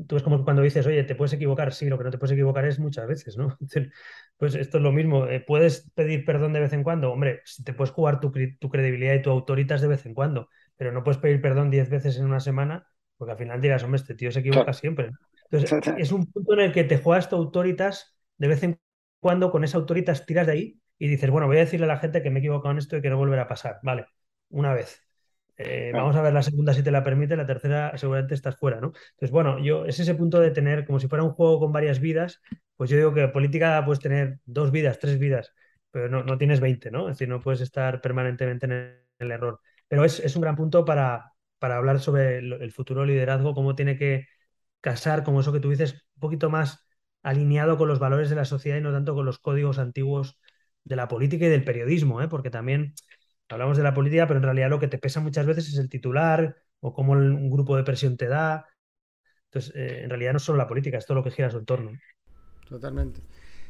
tú es como cuando dices, oye, te puedes equivocar, sí, lo que no te puedes equivocar es muchas veces, ¿no? *laughs* Pues esto es lo mismo, eh, puedes pedir perdón de vez en cuando, hombre, te puedes jugar tu, tu credibilidad y tu autoritas de vez en cuando, pero no puedes pedir perdón diez veces en una semana, porque al final dirás, hombre, este tío se equivoca siempre. Entonces, es un punto en el que te juegas tu autoritas de vez en cuando, con esa autoritas tiras de ahí y dices, bueno, voy a decirle a la gente que me he equivocado en esto y que no volverá a pasar. Vale, una vez. Eh, vamos a ver la segunda si te la permite, la tercera seguramente estás fuera, ¿no? Entonces, bueno, yo es ese punto de tener como si fuera un juego con varias vidas, pues yo digo que política puedes tener dos vidas, tres vidas, pero no, no tienes 20, ¿no? Es decir, no puedes estar permanentemente en el error. Pero es, un gran punto para, para hablar sobre el, futuro liderazgo, cómo tiene que casar, como eso que tú dices, un poquito más alineado con los valores de la sociedad y no tanto con los códigos antiguos de la política y del periodismo, ¿eh? porque también hablamos de la política, pero en realidad lo que te pesa muchas veces es el titular o cómo un grupo de presión te da. Entonces, eh, en realidad no es solo la política, es todo lo que gira a su entorno. Totalmente.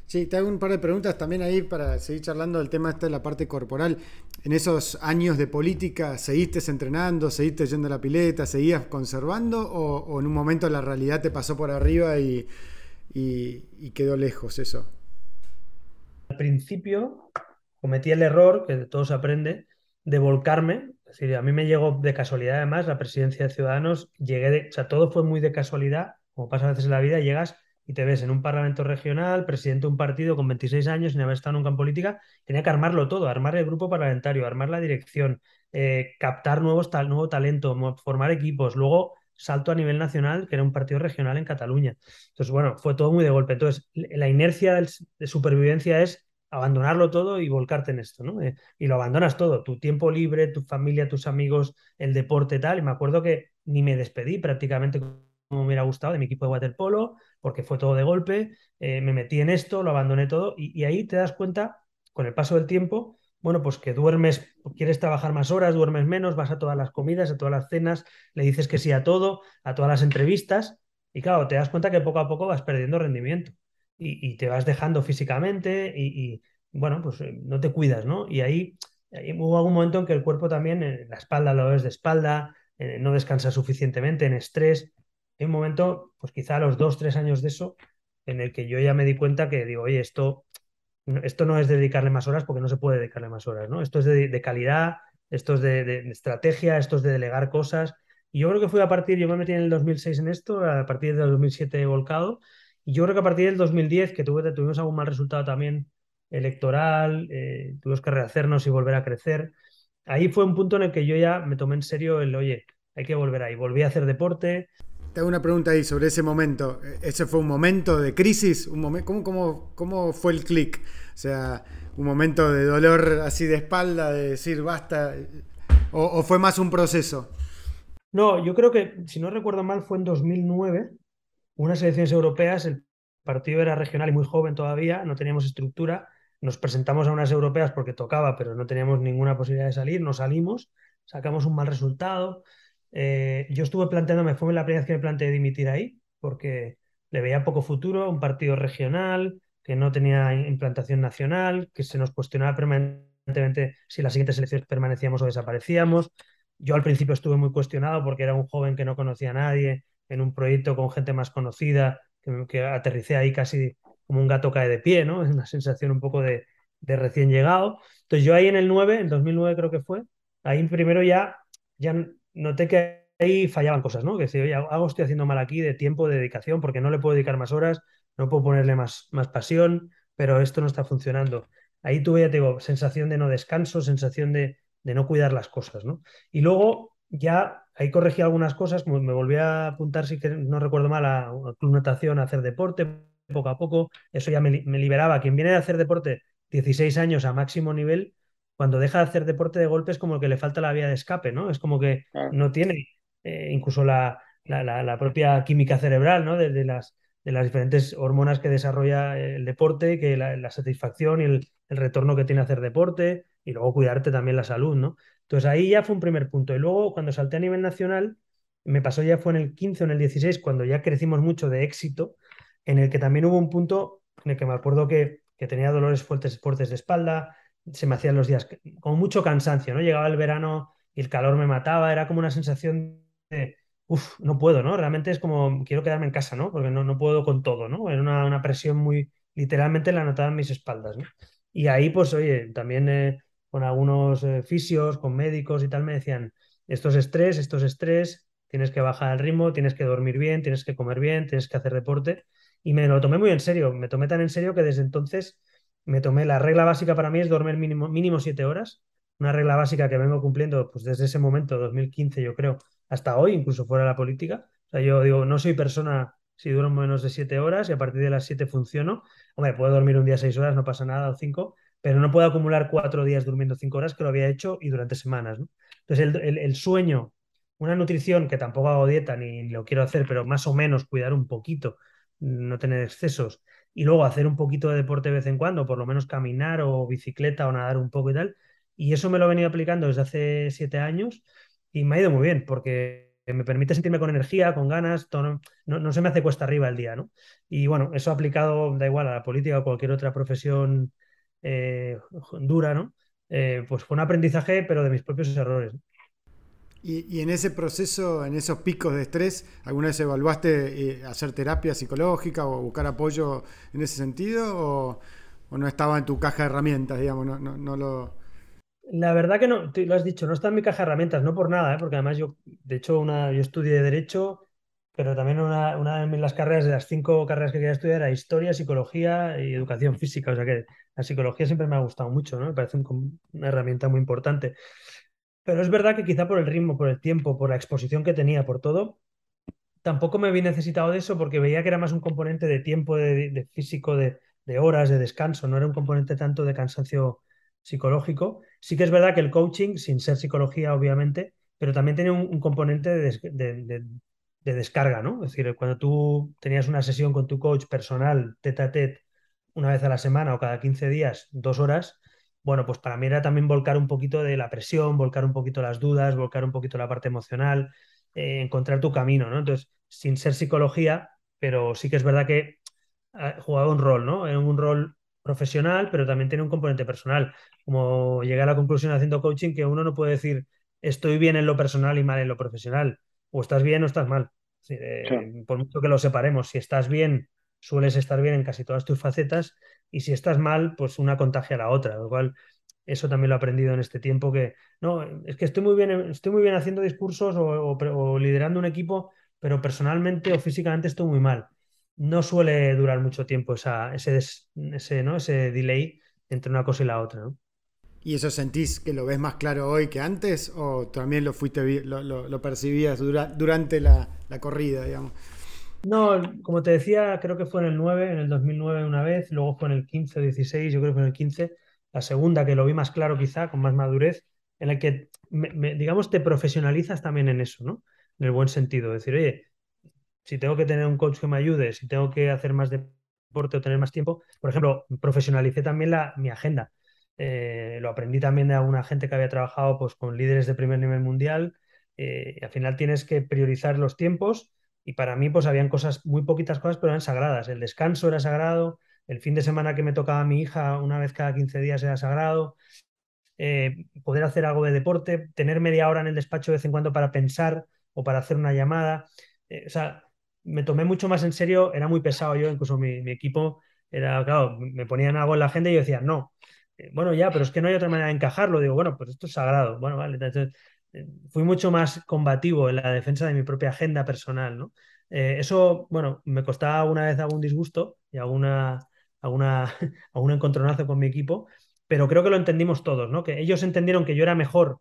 Sí, te hago un par de preguntas también ahí para seguir charlando del tema este de la parte corporal. En esos años de política, ¿seguiste entrenando, seguiste yendo a la pileta, seguías conservando o, en un momento la realidad te pasó por arriba y, quedó lejos eso? Al principio cometí el error, que de todo se aprende, de volcarme. Es decir, a mí me llegó de casualidad además la presidencia de Ciudadanos, llegué de, o sea, todo fue muy de casualidad, como pasa a veces en la vida, llegas y te ves en un parlamento regional, presidente de un partido con 26 años, sin haber estado nunca en política, tenía que armarlo todo, armar el grupo parlamentario, armar la dirección, eh, captar nuevos nuevo talento, formar equipos, luego salto a nivel nacional, que era un partido regional en Cataluña. Entonces, bueno, fue todo muy de golpe. Entonces, la inercia de supervivencia es abandonarlo todo y volcarte en esto, ¿no? Eh, y lo abandonas todo, tu tiempo libre, tu familia, tus amigos, el deporte, tal. Y me acuerdo que ni me despedí prácticamente como me hubiera gustado de mi equipo de waterpolo, porque fue todo de golpe, eh, me metí en esto, lo abandoné todo y, ahí te das cuenta, con el paso del tiempo, bueno, pues que duermes, quieres trabajar más horas, duermes menos, vas a todas las comidas, a todas las cenas, le dices que sí a todo, a todas las entrevistas y claro, te das cuenta que poco a poco vas perdiendo rendimiento y, te vas dejando físicamente y, bueno, pues eh, no te cuidas, ¿no? Y ahí, hubo algún momento en que el cuerpo también, en la espalda lo ves de espalda, eh, no descansa suficientemente, en estrés hay un momento, pues quizá a los dos, tres años de eso, en el que yo ya me di cuenta que digo, oye, esto, esto no es dedicarle más horas porque no se puede dedicarle más horas, ¿no? Esto es de, calidad, esto es de, estrategia, esto es de delegar cosas. Y yo creo que fue a partir, yo me metí en el 2006 en esto, a partir del 2007 he volcado, y yo creo que a partir del 2010, que tuve, tuvimos algún mal resultado también electoral, eh, tuvimos que rehacernos y volver a crecer, ahí fue un punto en el que yo ya me tomé en serio el, oye, hay que volver ahí. Volví a hacer deporte, te hago una pregunta ahí sobre ese momento. ¿Ese fue un momento de crisis? Un momento, ¿cómo, cómo, cómo fue el clic? O sea, un momento de dolor así de espalda, de decir basta, o, fue más un proceso? No, yo creo que, si no recuerdo mal, fue en 2009, unas elecciones europeas, el partido era regional y muy joven todavía, no teníamos estructura, nos presentamos a unas europeas porque tocaba, pero no teníamos ninguna posibilidad de salir, no salimos, sacamos un mal resultado, eh, yo estuve planteándome, fue la primera vez que me planteé dimitir ahí, porque le veía poco futuro, un partido regional, que no tenía implantación nacional, que se nos cuestionaba permanentemente si las siguientes elecciones permanecíamos o desaparecíamos. Yo al principio estuve muy cuestionado porque era un joven que no conocía a nadie, en un proyecto con gente más conocida, que, aterricé ahí casi como un gato cae de pie, ¿no? *laughs* Es una sensación un poco de, recién llegado. Entonces yo ahí en el 9, en 2009 creo que fue, ahí primero ya, ya noté que ahí fallaban cosas, ¿no? Que si, oye, algo estoy haciendo mal aquí de tiempo, de dedicación, porque no le puedo dedicar más horas, no puedo ponerle más, más pasión, pero esto no está funcionando. Ahí tuve, ya te sensación de no descanso, sensación de no cuidar las cosas, ¿no? Y luego ya ahí corregí algunas cosas, me volví a apuntar, si que no recuerdo mal, a, a club natación, a hacer deporte poco a poco, eso ya me, me liberaba. Quien viene de hacer deporte 16 años a máximo nivel, cuando deja de hacer deporte de golpe es como que le falta la vía de escape, ¿no? Es como que no tiene eh, incluso la, la, propia química cerebral, ¿no? De, las, de las diferentes hormonas que desarrolla el deporte, que la, satisfacción y el, retorno que tiene hacer deporte y luego cuidarte también la salud, ¿no? Entonces ahí ya fue un primer punto. Y luego cuando salté a nivel nacional, me pasó ya fue en el 15 o en el 16, cuando ya crecimos mucho de éxito, en el que también hubo un punto que me acuerdo que, que tenía dolores fuertes, fuertes de espalda, se me hacían los días con mucho cansancio, ¿no? Llegaba el verano y el calor me mataba, era como una sensación de, uff, no puedo, ¿no? Realmente es como, quiero quedarme en casa, ¿no? Porque no, no puedo con todo, ¿no? Era una, una presión muy, literalmente la notaba en mis espaldas. Y ahí, pues, oye, también eh, con algunos eh, fisios, con médicos y tal, me decían, esto es estrés, esto es estrés, tienes que bajar el ritmo, tienes que dormir bien, tienes que comer bien, tienes que hacer deporte. Y me lo tomé muy en serio, me tomé tan en serio que desde entonces me tomé la regla básica para mí es dormir mínimo, mínimo siete horas, una regla básica que vengo cumpliendo pues desde ese momento, 2015 yo creo, hasta hoy, incluso fuera de la política. O sea, yo digo, no soy persona si duro menos de siete horas y a partir de las siete funciono. Hombre, puedo dormir un día seis horas, no pasa nada, o cinco, pero no puedo acumular cuatro días durmiendo cinco horas que lo había hecho y durante semanas. Entonces, el, sueño, una nutrición que tampoco hago dieta ni, lo quiero hacer, pero más o menos cuidar un poquito, no tener excesos y luego hacer un poquito de deporte de vez en cuando, por lo menos caminar o bicicleta o nadar un poco y tal. Y eso me lo he venido aplicando desde hace siete años y me ha ido muy bien porque me permite sentirme con energía, con ganas, no, no, se me hace cuesta arriba el día, ¿no? Y bueno, eso aplicado, da igual, a la política o cualquier otra profesión eh, dura, ¿no? Eh, pues fue un aprendizaje, pero de mis propios errores. Y, en ese proceso, en esos picos de estrés, ¿alguna vez evaluaste eh, hacer terapia psicológica o buscar apoyo en ese sentido? ¿O, no estaba en tu caja de herramientas, digamos? No, no, lo... La verdad que no, lo has dicho, no está en mi caja de herramientas, no por nada, ¿eh? porque además yo, de hecho, una, yo estudié Derecho, pero también una, una, de las carreras, de las cinco carreras que quería estudiar, era Historia, Psicología y Educación Física. O sea que la psicología siempre me ha gustado mucho, ¿no? Me parece una herramienta muy importante. Pero es verdad que quizá por el ritmo, por el tiempo, por la exposición que tenía, por todo, tampoco me vi necesitado de eso porque veía que era más un componente de tiempo, de, físico, de, horas, de descanso, no era un componente tanto de cansancio psicológico. Sí que es verdad que el coaching, sin ser psicología obviamente, pero también tiene un, componente de, descarga, ¿no? Es decir, cuando tú tenías una sesión con tu coach personal, tete a tete, una vez a la semana o cada 15 días, dos horas, bueno, pues para mí era también volcar un poquito de la presión, volcar un poquito las dudas, volcar un poquito la parte emocional, eh, encontrar tu camino, ¿no? Entonces, sin ser psicología, pero sí que es verdad que ha jugado un rol, ¿no? En un rol profesional, pero también tiene un componente personal. Como llegué a la conclusión haciendo coaching que uno no puede decir estoy bien en lo personal y mal en lo profesional. O estás bien o estás mal. Eh, por mucho que lo separemos, si estás bien, sueles estar bien en casi todas tus facetas y si estás mal, pues una contagia a la otra, lo cual eso también lo he aprendido en este tiempo que no, es que estoy muy bien, estoy muy bien haciendo discursos o, liderando un equipo, pero personalmente o físicamente estoy muy mal. No suele durar mucho tiempo esa, ese, ese, ¿no? ese delay entre una cosa y la otra. ¿Y eso sentís que lo ves más claro hoy que antes o también lo fuiste lo, lo, percibías durante la, corrida, digamos? No, como te decía, creo que fue en el 9, en el 2009 una vez, luego fue en el 15 o 16, yo creo que fue en el 15, la segunda que lo vi más claro quizá, con más madurez, en la que, digamos, te profesionalizas también en eso, ¿no? En el buen sentido, decir, oye, si tengo que tener un coach que me ayude, si tengo que hacer más deporte o tener más tiempo, por ejemplo, profesionalicé también la, mi agenda. Eh, lo aprendí también de alguna gente que había trabajado pues, con líderes de primer nivel mundial. Eh, al final tienes que priorizar los tiempos y para mí, pues habían cosas, muy poquitas cosas, pero eran sagradas. El descanso era sagrado, el fin de semana que me tocaba a mi hija una vez cada 15 días era sagrado, eh, poder hacer algo de deporte, tener media hora en el despacho de vez en cuando para pensar o para hacer una llamada. Eh, o sea, me tomé mucho más en serio, era muy pesado yo, incluso mi, equipo era, claro, me ponían algo en la agenda y yo decía, no. Eh, bueno, ya, pero es que no hay otra manera de encajarlo. Digo, bueno, pues esto es sagrado. Bueno, vale. Entonces, fui mucho más combativo en la defensa de mi propia agenda personal, ¿no? Eh, eso, bueno, me costaba una vez algún disgusto y alguna, alguna, *laughs* algún encontronazo con mi equipo, pero creo que lo entendimos todos, ¿no? Que ellos entendieron que yo era mejor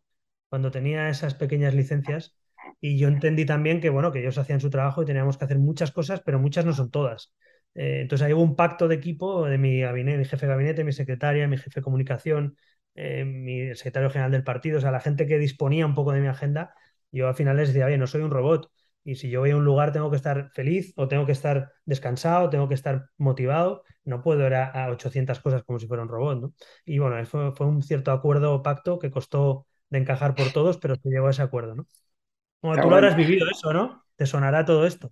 cuando tenía esas pequeñas licencias y yo entendí también que, bueno, que ellos hacían su trabajo y teníamos que hacer muchas cosas, pero muchas no son todas. Eh, entonces ahí hubo un pacto de equipo de mi gabinete, mi jefe de gabinete, mi secretaria, mi jefe de comunicación, eh, mi secretario general del partido, o sea, la gente que disponía un poco de mi agenda, yo al final les decía, oye, no soy un robot. Y si yo voy a un lugar tengo que estar feliz o tengo que estar descansado, tengo que estar motivado, no puedo ir a, 800 cosas como si fuera un robot, ¿no? Y bueno, fue, fue un cierto acuerdo o pacto que costó de encajar por todos, pero se llegó a ese acuerdo, ¿no? Como tú lo habrás vivido eso, ¿no? Te sonará todo esto.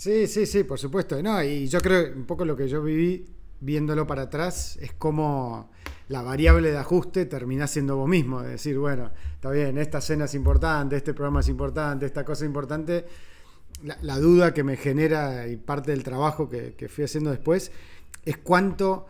Sí, sí, sí, por supuesto. No, y yo creo un poco lo que yo viví viéndolo para atrás, es como la variable de ajuste termina siendo vos mismo. Es decir, bueno, está bien, esta cena es importante, este programa es importante, esta cosa es importante. La, duda que me genera y parte del trabajo que, que fui haciendo después es cuánto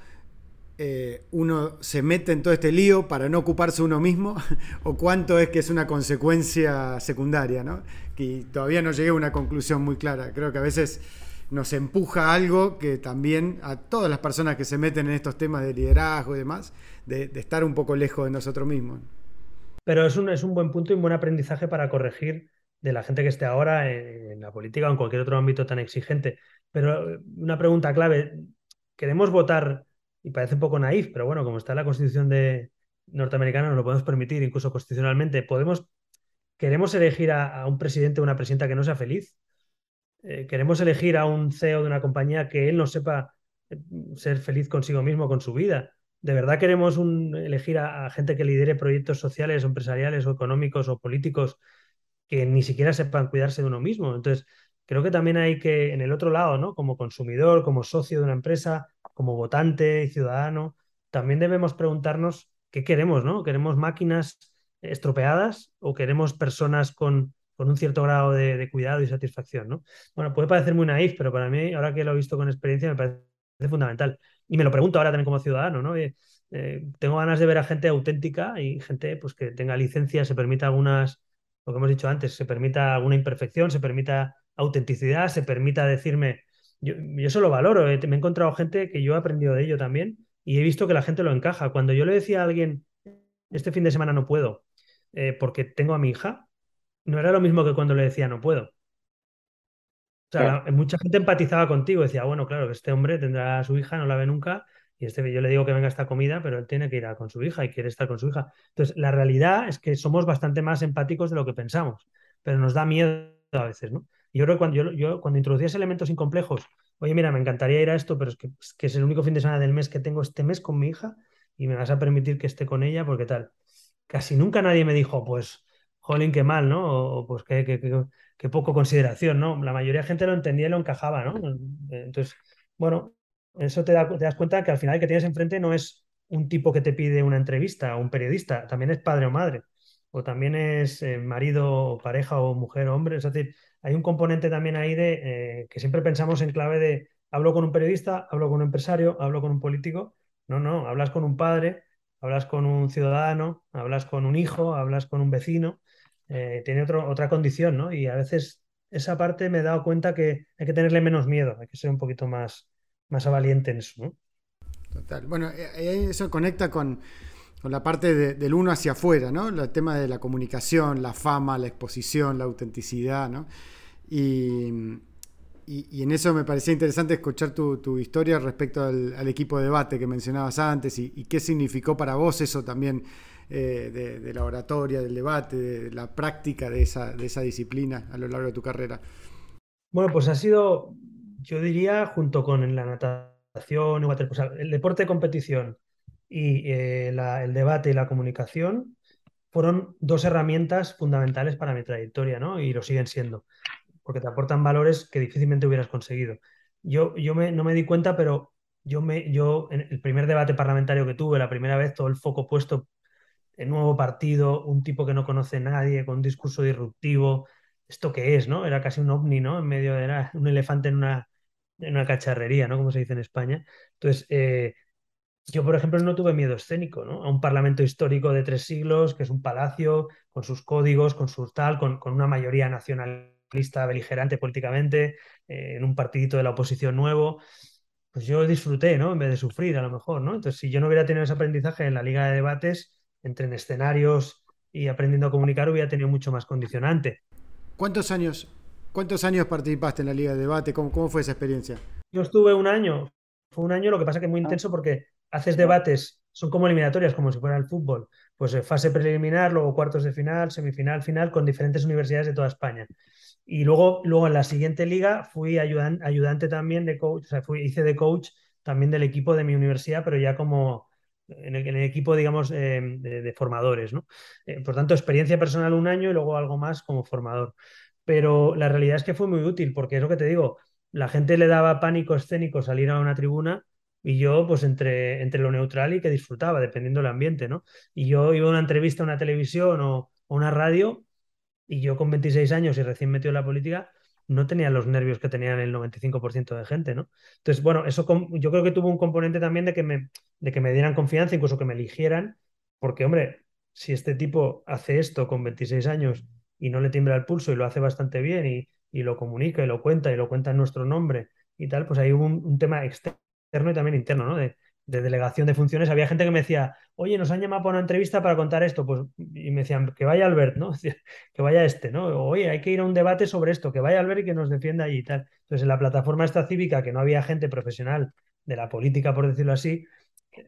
eh, uno se mete en todo este lío para no ocuparse uno mismo *laughs* o cuánto es que es una consecuencia secundaria, ¿no? Que todavía no llegué a una conclusión muy clara. Creo que a veces nos empuja algo que también a todas las personas que se meten en estos temas de liderazgo y demás, de, estar un poco lejos de nosotros mismos. Pero es un, es un buen punto y un buen aprendizaje para corregir de la gente que esté ahora en, la política o en cualquier otro ámbito tan exigente. Pero eh, una pregunta clave, ¿queremos votar y parece un poco naif, pero bueno, como está la constitución de norteamericana, nos lo podemos permitir, incluso constitucionalmente. Podemos, queremos elegir a, un presidente o una presidenta que no sea feliz. Eh, queremos elegir a un CEO de una compañía que él no sepa eh, ser feliz consigo mismo, con su vida. ¿De verdad queremos elegir a, gente que lidere proyectos sociales, empresariales, o económicos, o políticos que ni siquiera sepan cuidarse de uno mismo? Entonces, creo que también hay que, en el otro lado, ¿no? Como consumidor, como socio de una empresa, como votante y ciudadano, también debemos preguntarnos qué queremos, ¿no? ¿Queremos máquinas estropeadas o queremos personas con, con un cierto grado de, cuidado y satisfacción, ¿no? Bueno, puede parecer muy naif, pero para mí, ahora que lo he visto con experiencia, me parece fundamental. Y me lo pregunto ahora también como ciudadano, ¿no? Eh, tengo ganas de ver a gente auténtica y gente pues, que tenga licencia, se permita algunas, lo que hemos dicho antes, se permita alguna imperfección, se permita autenticidad, se permita decirme, yo, eso lo valoro. Eh, me he encontrado gente que yo he aprendido de ello también y he visto que la gente lo encaja. Cuando yo le decía a alguien, este fin de semana no puedo eh, porque tengo a mi hija, no era lo mismo que cuando le decía no puedo. O sea, mucha gente empatizaba contigo, decía, bueno, claro, que este hombre tendrá a su hija, no la ve nunca, y este, yo le digo que venga esta comida, pero él tiene que ir a con su hija y quiere estar con su hija. Entonces, la realidad es que somos bastante más empáticos de lo que pensamos, pero nos da miedo a veces, ¿no? Yo creo que cuando, yo, cuando introducías elementos incomplejos, oye, mira, me encantaría ir a esto, pero es que, es el único fin de semana del mes que tengo este mes con mi hija y me vas a permitir que esté con ella porque tal. Casi nunca nadie me dijo, pues, jolín, qué mal, ¿no? O pues qué, qué, poco consideración, ¿no? La mayoría de gente lo entendía y lo encajaba, ¿no? Entonces, bueno, eso te, te das cuenta que al final que tienes enfrente no es un tipo que te pide una entrevista o un periodista, también es padre o madre, o también es eh, marido o pareja o mujer o hombre, es decir, hay un componente también ahí de eh, que siempre pensamos en clave de hablo con un periodista, hablo con un empresario, hablo con un político. No, no, hablas con un padre, hablas con un ciudadano, hablas con un hijo, hablas con un vecino. Eh, tiene otro, otra condición, ¿no? Y a veces esa parte me he dado cuenta que hay que tenerle menos miedo, hay que ser un poquito más, más valiente en eso, ¿no? Total. Bueno, eh, eso conecta con, con la parte del uno hacia afuera, ¿no? El tema de la comunicación, la fama, la exposición, la autenticidad, ¿no? Y, y, en eso me parecía interesante escuchar tu, historia respecto al, equipo de debate que mencionabas antes y, qué significó para vos eso también eh, de, la oratoria, del debate, de la práctica de esa, de esa disciplina a lo largo de tu carrera. Bueno, pues ha sido, yo diría, junto con la natación, el deporte de competición y eh, el debate y la comunicación fueron dos herramientas fundamentales para mi trayectoria, ¿no? Y lo siguen siendo, porque te aportan valores que difícilmente hubieras conseguido. Yo, yo me, no me di cuenta, pero yo, me, yo en el primer debate parlamentario que tuve, la primera vez, todo el foco puesto en nuevo partido, un tipo que no conoce a nadie, con un discurso disruptivo, ¿esto qué es, no? Era casi un ovni, ¿no? En medio, era un elefante en una, en una cacharrería, ¿no? Como se dice en España. Entonces, eh, yo, por ejemplo, no tuve miedo escénico, ¿no? A un parlamento histórico de tres siglos, que es un palacio, con sus códigos, con sus tal, con, una mayoría nacionalista beligerante políticamente, eh, en un partidito de la oposición nuevo. Pues yo disfruté, ¿no? En vez de sufrir, a lo mejor, ¿no? Entonces, si yo no hubiera tenido ese aprendizaje en la liga de debates, entre en escenarios y aprendiendo a comunicar, hubiera tenido mucho más condicionante. ¿Cuántos años, cuántos años participaste en la liga de debate? ¿Cómo, cómo fue esa experiencia? Yo estuve un año. Fue un año, lo que pasa que muy intenso porque haces debates, son como eliminatorias, como si fuera el fútbol, pues eh, fase preliminar, luego cuartos de final, semifinal, final, con diferentes universidades de toda España. Y luego, luego en la siguiente liga fui ayudante también de coach, o sea, fui, hice de coach también del equipo de mi universidad, pero ya como en el, equipo, digamos, eh, de, formadores, ¿no? Eh, por tanto, experiencia personal un año y luego algo más como formador. Pero la realidad es que fue muy útil, porque es lo que te digo, la gente le daba pánico escénico salir a una tribuna y yo pues entre, entre lo neutral y que disfrutaba, dependiendo del ambiente, ¿no? Y yo iba a una entrevista a una televisión o, o una radio y yo con 26 años y recién metido en la política no tenía los nervios que tenían el 95% de gente, ¿no? Entonces, bueno, eso yo creo que tuvo un componente también de que me, de que me dieran confianza, incluso que me eligieran, porque, hombre, si este tipo hace esto con 26 años y no le tiembla el pulso y lo hace bastante bien y, y lo comunica y lo cuenta y lo cuenta en nuestro nombre y tal, pues hay un, un tema externo y también interno, ¿no? De, de delegación de funciones, había gente que me decía, oye, nos han llamado para una entrevista para contar esto, pues, y me decían, que vaya Albert, ¿no? *laughs* que vaya este, ¿no? oye, hay que ir a un debate sobre esto, que vaya Albert y que nos defienda allí y tal. Entonces, en la plataforma esta cívica, que no había gente profesional de la política, por decirlo así,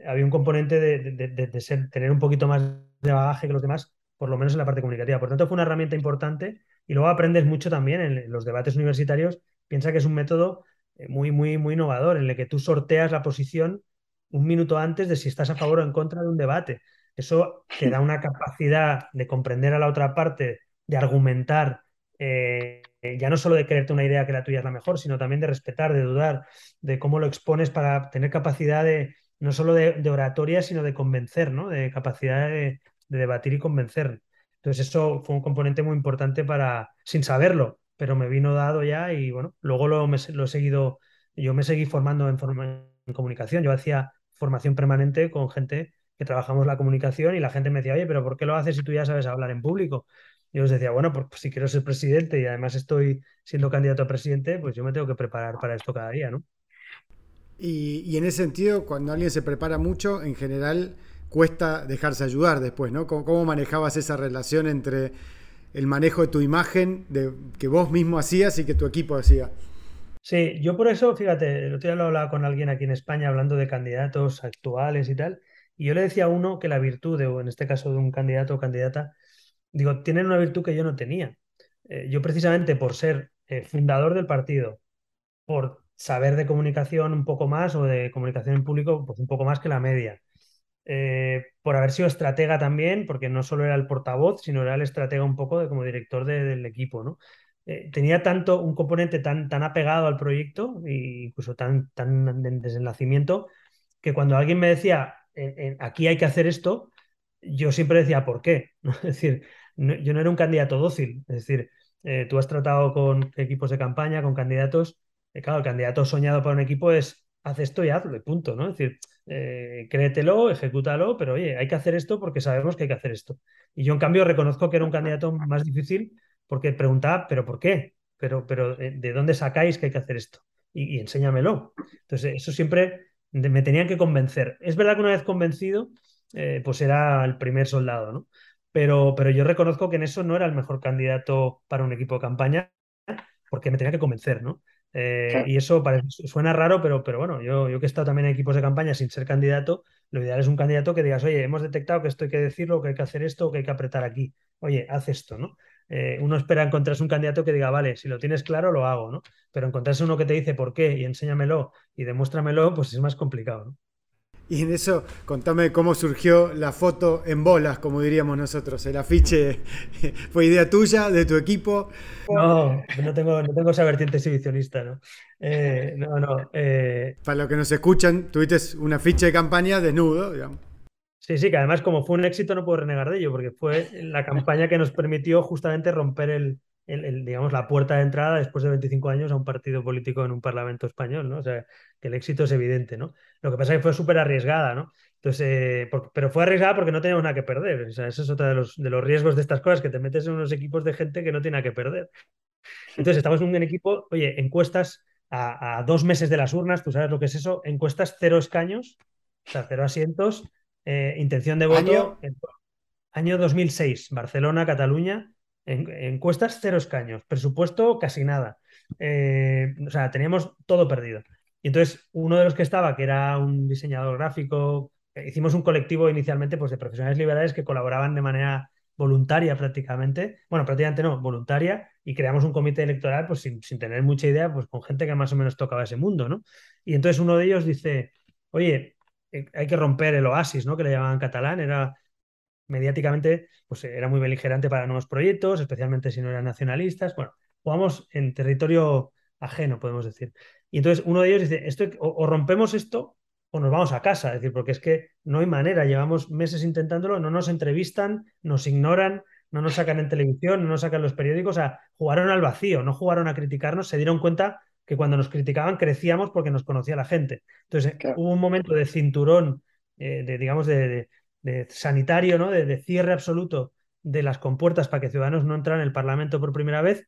había un componente de, ser, tener un poquito más de bagaje que los demás, por lo menos en la parte comunicativa. Por tanto, fue una herramienta importante y luego aprendes mucho también en los debates universitarios. Piensa que es un método muy, muy, muy innovador en el que tú sorteas la posición un minuto antes de si estás a favor o en contra de un debate. Eso te da una capacidad de comprender a la otra parte, de argumentar, eh, ya no solo de creerte una idea que la tuya es la mejor, sino también de respetar, de dudar, de cómo lo expones para tener capacidad de, no solo de, oratoria, sino de convencer, ¿no? De capacidad de, debatir y convencer. Entonces eso fue un componente muy importante para, sin saberlo, pero me vino dado ya y bueno, luego lo, he seguido, yo me seguí formando en, en comunicación. Yo hacía formación permanente con gente que trabajamos la comunicación y la gente me decía, oye, pero ¿por qué lo haces si tú ya sabes hablar en público? Yo les decía, bueno, pues si quiero ser presidente y además estoy siendo candidato a presidente, pues yo me tengo que preparar para esto cada día, ¿no? Y, en ese sentido, cuando alguien se prepara mucho, en general cuesta dejarse ayudar después, ¿no? ¿Cómo, manejabas esa relación entre el manejo de tu imagen, de, que vos mismo hacías y que tu equipo hacía? Sí, yo por eso, fíjate, el otro día lo hablaba con alguien aquí en España hablando de candidatos actuales y tal, y yo le decía a uno que la virtud, o en este caso de un candidato o candidata, digo, tienen una virtud que yo no tenía. Eh, yo precisamente por ser eh, fundador del partido, por saber de comunicación un poco más o de comunicación en público, pues un poco más que la media. Eh, por haber sido estratega también, porque no solo era el portavoz, sino era el estratega un poco de, como director del equipo, ¿no? Eh, tenía tanto un componente tan, tan apegado al proyecto, e incluso tan, tan que cuando alguien me decía, aquí hay que hacer esto, yo siempre decía, ¿por qué? *laughs* Es decir, yo no era un candidato dócil, es decir, eh, tú has tratado con equipos de campaña, con candidatos, eh, claro, el candidato soñado para un equipo es, haz esto y hazlo, y punto, ¿no? Es decir, créetelo, ejecútalo, pero oye, hay que hacer esto porque sabemos que hay que hacer esto. Y yo, en cambio, reconozco que era un candidato más difícil porque preguntaba, ¿pero por qué? Pero, pero eh, ¿de dónde sacáis que hay que hacer esto? Y, enséñamelo. Entonces, eso siempre me tenían que convencer. Es verdad que una vez convencido, eh, pues era el primer soldado, ¿no? Pero, pero yo reconozco que en eso no era el mejor candidato para un equipo de campaña, porque me tenía que convencer, ¿no? Eh, y eso suena raro, pero, pero bueno, yo, yo que he estado también en equipos de campaña sin ser candidato, lo ideal es un candidato que digas, oye, hemos detectado que esto hay que decirlo, que hay que hacer esto, que hay que apretar aquí. Oye, haz esto, ¿no? Eh, uno espera encontrarse un candidato que diga, vale, si lo tienes claro, lo hago, ¿no? Pero encontrarse uno que te dice por qué y enséñamelo y demuéstramelo, pues es más complicado, ¿no? Y en eso, contame cómo surgió la foto en bolas, como diríamos nosotros. ¿El afiche *laughs* fue idea tuya, de tu equipo? No, no tengo, no tengo esa vertiente exhibicionista, ¿no? Eh, no, no. Eh. Para los que nos escuchan, tuviste un afiche de campaña desnudo, digamos. Sí, sí, que además como fue un éxito no puedo renegar de ello, porque fue la campaña que nos permitió justamente romper el, digamos, la puerta de entrada después de 25 años a un partido político en un parlamento español, ¿no? O sea, que el éxito es evidente, ¿no? Lo que pasa es que fue súper arriesgada, ¿no? Entonces, eh, pero fue arriesgada porque no teníamos nada que perder. O sea, eso es otro de los, de los riesgos de estas cosas, que te metes en unos equipos de gente que no tiene nada que perder. Entonces, estamos en un equipo, oye, encuestas a, a dos meses de las urnas, tú sabes lo que es eso, encuestas cero escaños, o sea, cero asientos, eh, intención de voto. Año, año 2006, Barcelona, Cataluña. encuestas cero escaños. Presupuesto casi nada. Eh, o sea, teníamos todo perdido. Y entonces, uno de los que estaba, que era un diseñador gráfico, eh, hicimos un colectivo inicialmente pues, de profesionales liberales que colaboraban de manera voluntaria prácticamente, bueno, prácticamente no, voluntaria, y creamos un comité electoral pues sin, sin, tener mucha idea, pues con gente que más o menos tocaba ese mundo, ¿no? Y entonces uno de ellos dice, oye, eh, hay que romper el oasis, ¿no? Que le llamaban catalán, era mediáticamente, pues era muy beligerante para nuevos proyectos, especialmente si no eran nacionalistas. Bueno, jugamos en territorio ajeno, podemos decir. Y entonces uno de ellos dice, esto, o, rompemos esto o nos vamos a casa, es decir, porque es que no hay manera, llevamos meses intentándolo, no nos entrevistan, nos ignoran, no nos sacan en televisión, no nos sacan los periódicos, o sea, jugaron al vacío, no jugaron a criticarnos, se dieron cuenta que cuando nos criticaban crecíamos porque nos conocía la gente. Entonces, hubo un momento de cinturón, eh, de, digamos, de, sanitario, ¿no? De, cierre absoluto de las compuertas para que Ciudadanos no entraran en el Parlamento por primera vez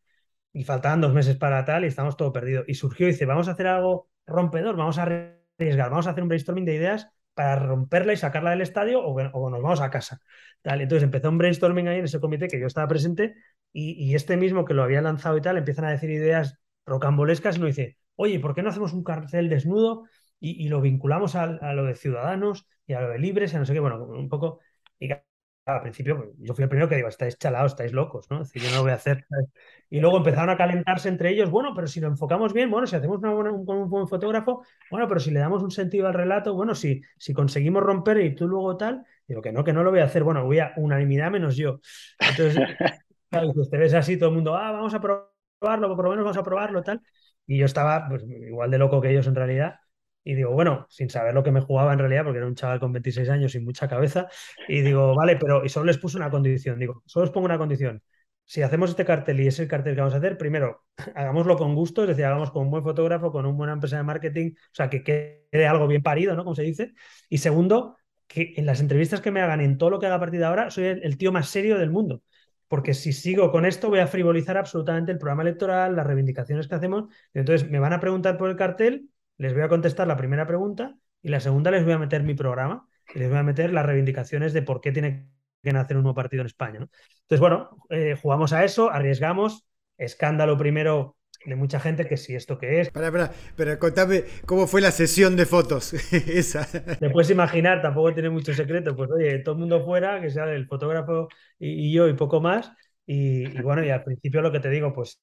y faltaban dos meses para tal y estamos todo perdido. Y surgió y dice, vamos a hacer algo rompedor, vamos a arriesgar, vamos a hacer un brainstorming de ideas para romperla y sacarla del estadio o, o nos vamos a casa. Tal. Entonces empezó un brainstorming ahí en ese comité que yo estaba presente y, y, este mismo que lo había lanzado y tal empiezan a decir ideas rocambolescas y nos dice, oye, ¿por qué no hacemos un cartel desnudo y, lo vinculamos a, lo de ciudadanos y a lo de libres y a no sé qué? Bueno, un poco... Y al principio pues, yo fui el primero que digo, estáis chalados, estáis locos, ¿no? Es decir, yo no lo voy a hacer. Y luego empezaron a calentarse entre ellos, bueno, pero si lo enfocamos bien, bueno, si hacemos una un, un, buen fotógrafo, bueno, pero si le damos un sentido al relato, bueno, si, si conseguimos romper y tú luego tal, digo que no, que no lo voy a hacer, bueno, voy a unanimidad menos yo. Entonces, *laughs* pues te ves así, todo el mundo, ah, vamos a probarlo, por lo menos vamos a probarlo, tal. Y yo estaba pues, igual de loco que ellos en realidad. Y digo, bueno, sin saber lo que me jugaba en realidad, porque era un chaval con 26 años y mucha cabeza. Y digo, vale, pero y solo les puse una condición. Digo, solo os pongo una condición. Si hacemos este cartel y es el cartel que vamos a hacer, primero, *laughs* hagámoslo con gusto, es decir, hagamos con un buen fotógrafo, con una buena empresa de marketing, o sea, que quede algo bien parido, ¿no? Como se dice. Y segundo, que en las entrevistas que me hagan, en todo lo que haga a partir de ahora, soy el tío más serio del mundo porque si sigo con esto voy a frivolizar absolutamente el programa electoral, las reivindicaciones que hacemos. Entonces me van a preguntar por el cartel, les voy a contestar la primera pregunta y la segunda les voy a meter mi programa y les voy a meter las reivindicaciones de por qué tiene que nacer un nuevo partido en España. Entonces, bueno, eh, jugamos a eso, arriesgamos, escándalo primero de mucha gente que si esto que es. Para, para, pero contame cómo fue la sesión de fotos. *laughs* Esa. Te puedes imaginar, tampoco tiene mucho secreto. Pues oye, todo el mundo fuera, que sea el fotógrafo y, yo y poco más. Y, bueno, y al principio lo que te digo, pues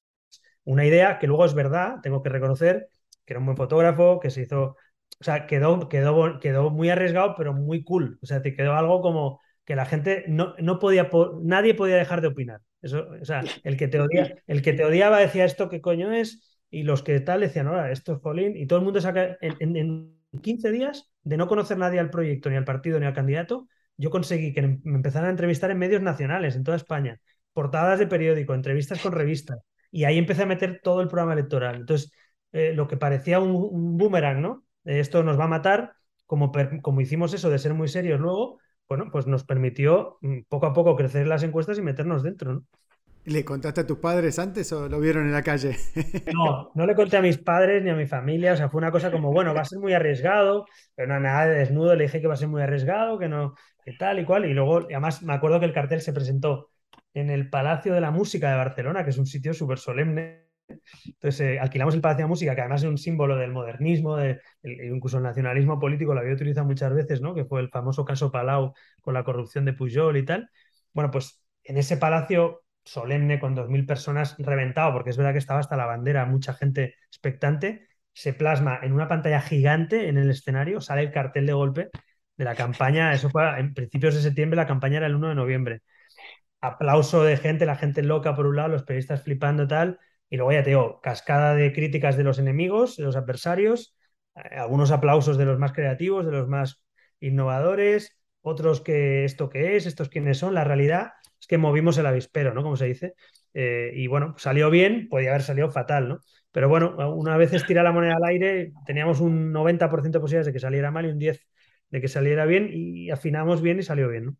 una idea que luego es verdad, tengo que reconocer que era un buen fotógrafo, que se hizo. O sea, quedó, quedó, quedó muy arriesgado, pero muy cool. O sea, te quedó algo como que la gente no, no podía, nadie podía dejar de opinar. Eso, o sea, el que te odia, el que te odiaba decía esto qué coño es, y los que tal decían, ahora, esto es Jolín, y todo el mundo saca en, en, 15 días de no conocer nadie al proyecto, ni al partido, ni al candidato, yo conseguí que me empezaran a entrevistar en medios nacionales, en toda España, portadas de periódico, entrevistas con revistas, y ahí empecé a meter todo el programa electoral. Entonces, eh, lo que parecía un, boomerang, ¿no? esto nos va a matar, como, como hicimos eso de ser muy serios luego, bueno, pues nos permitió mm, poco a poco crecer las encuestas y meternos dentro, ¿no? ¿Le contaste a tus padres antes o lo vieron en la calle? *laughs* No, no le conté a mis padres ni a mi familia, o sea, fue una cosa como, bueno, va a ser muy arriesgado, pero no, nada de desnudo, le dije que va a ser muy arriesgado, que no, que tal y cual, y luego, además, me acuerdo que el cartel se presentó en el Palacio de la Música de Barcelona, que es un sitio súper solemne, entonces eh, alquilamos el Palacio de Música, que además es un símbolo del modernismo, de, incluso el nacionalismo político lo había utilizado muchas veces, ¿no? que fue el famoso caso Palau con la corrupción de Pujol y tal. Bueno, pues en ese palacio solemne con 2.000 personas reventado, porque es verdad que estaba hasta la bandera, mucha gente expectante, se plasma en una pantalla gigante en el escenario, sale el cartel de golpe de la campaña, eso fue en principios de septiembre, la campaña era el 1 de noviembre. Aplauso de gente, la gente loca por un lado, los periodistas flipando tal, y luego ya te digo, cascada de críticas de los enemigos, de los adversarios, eh, algunos aplausos de los más creativos, de los más innovadores, otros que esto qué es, estos quiénes son. La realidad es que movimos el avispero, ¿no? Como se dice. Eh, y bueno, salió bien, podía haber salido fatal, ¿no? Pero bueno, una vez estira la moneda al aire, teníamos un 90% de posibilidades de que saliera mal y un 10% de que saliera bien y afinamos bien y salió bien, ¿no?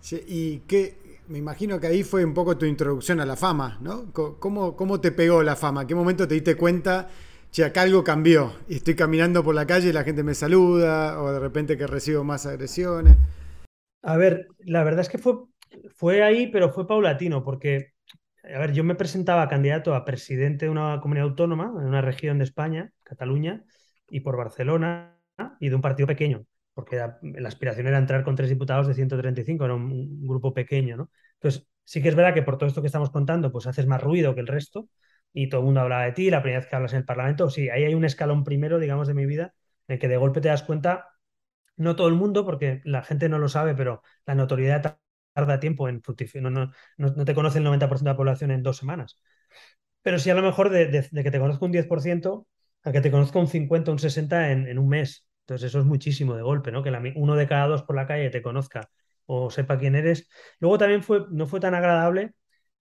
Sí, ¿Y qué, me imagino que ahí fue un poco tu introducción a la fama, ¿no? ¿Cómo, cómo te pegó la fama? ¿Qué momento te diste cuenta, che, algo cambió? Y estoy caminando por la calle y la gente me saluda, o de repente que recibo más agresiones. A ver, la verdad es que fue, fue ahí, pero fue paulatino, porque, a ver, yo me presentaba candidato a presidente de una comunidad autónoma, en una región de España, Cataluña, y por Barcelona, y de un partido pequeño porque la aspiración era entrar con tres diputados de 135, era un, grupo pequeño, ¿no? Entonces, sí que es verdad que por todo esto que estamos contando, pues haces más ruido que el resto y todo el mundo habla de ti, la primera vez que hablas en el Parlamento, sí, ahí hay un escalón primero, digamos, de mi vida, en el que de golpe te das cuenta, no todo el mundo, porque la gente no lo sabe, pero la notoriedad tarda tiempo en fructificar, no, no, te conoce el 90% de la población en dos semanas. Pero sí a lo mejor de, que te conozco un 10%, a que te conozco un 50, un 60 en, en un mes. Entonces eso es muchísimo de golpe, ¿no? Que uno de cada dos por la calle te conozca o sepa quién eres. Luego también fue, no fue tan agradable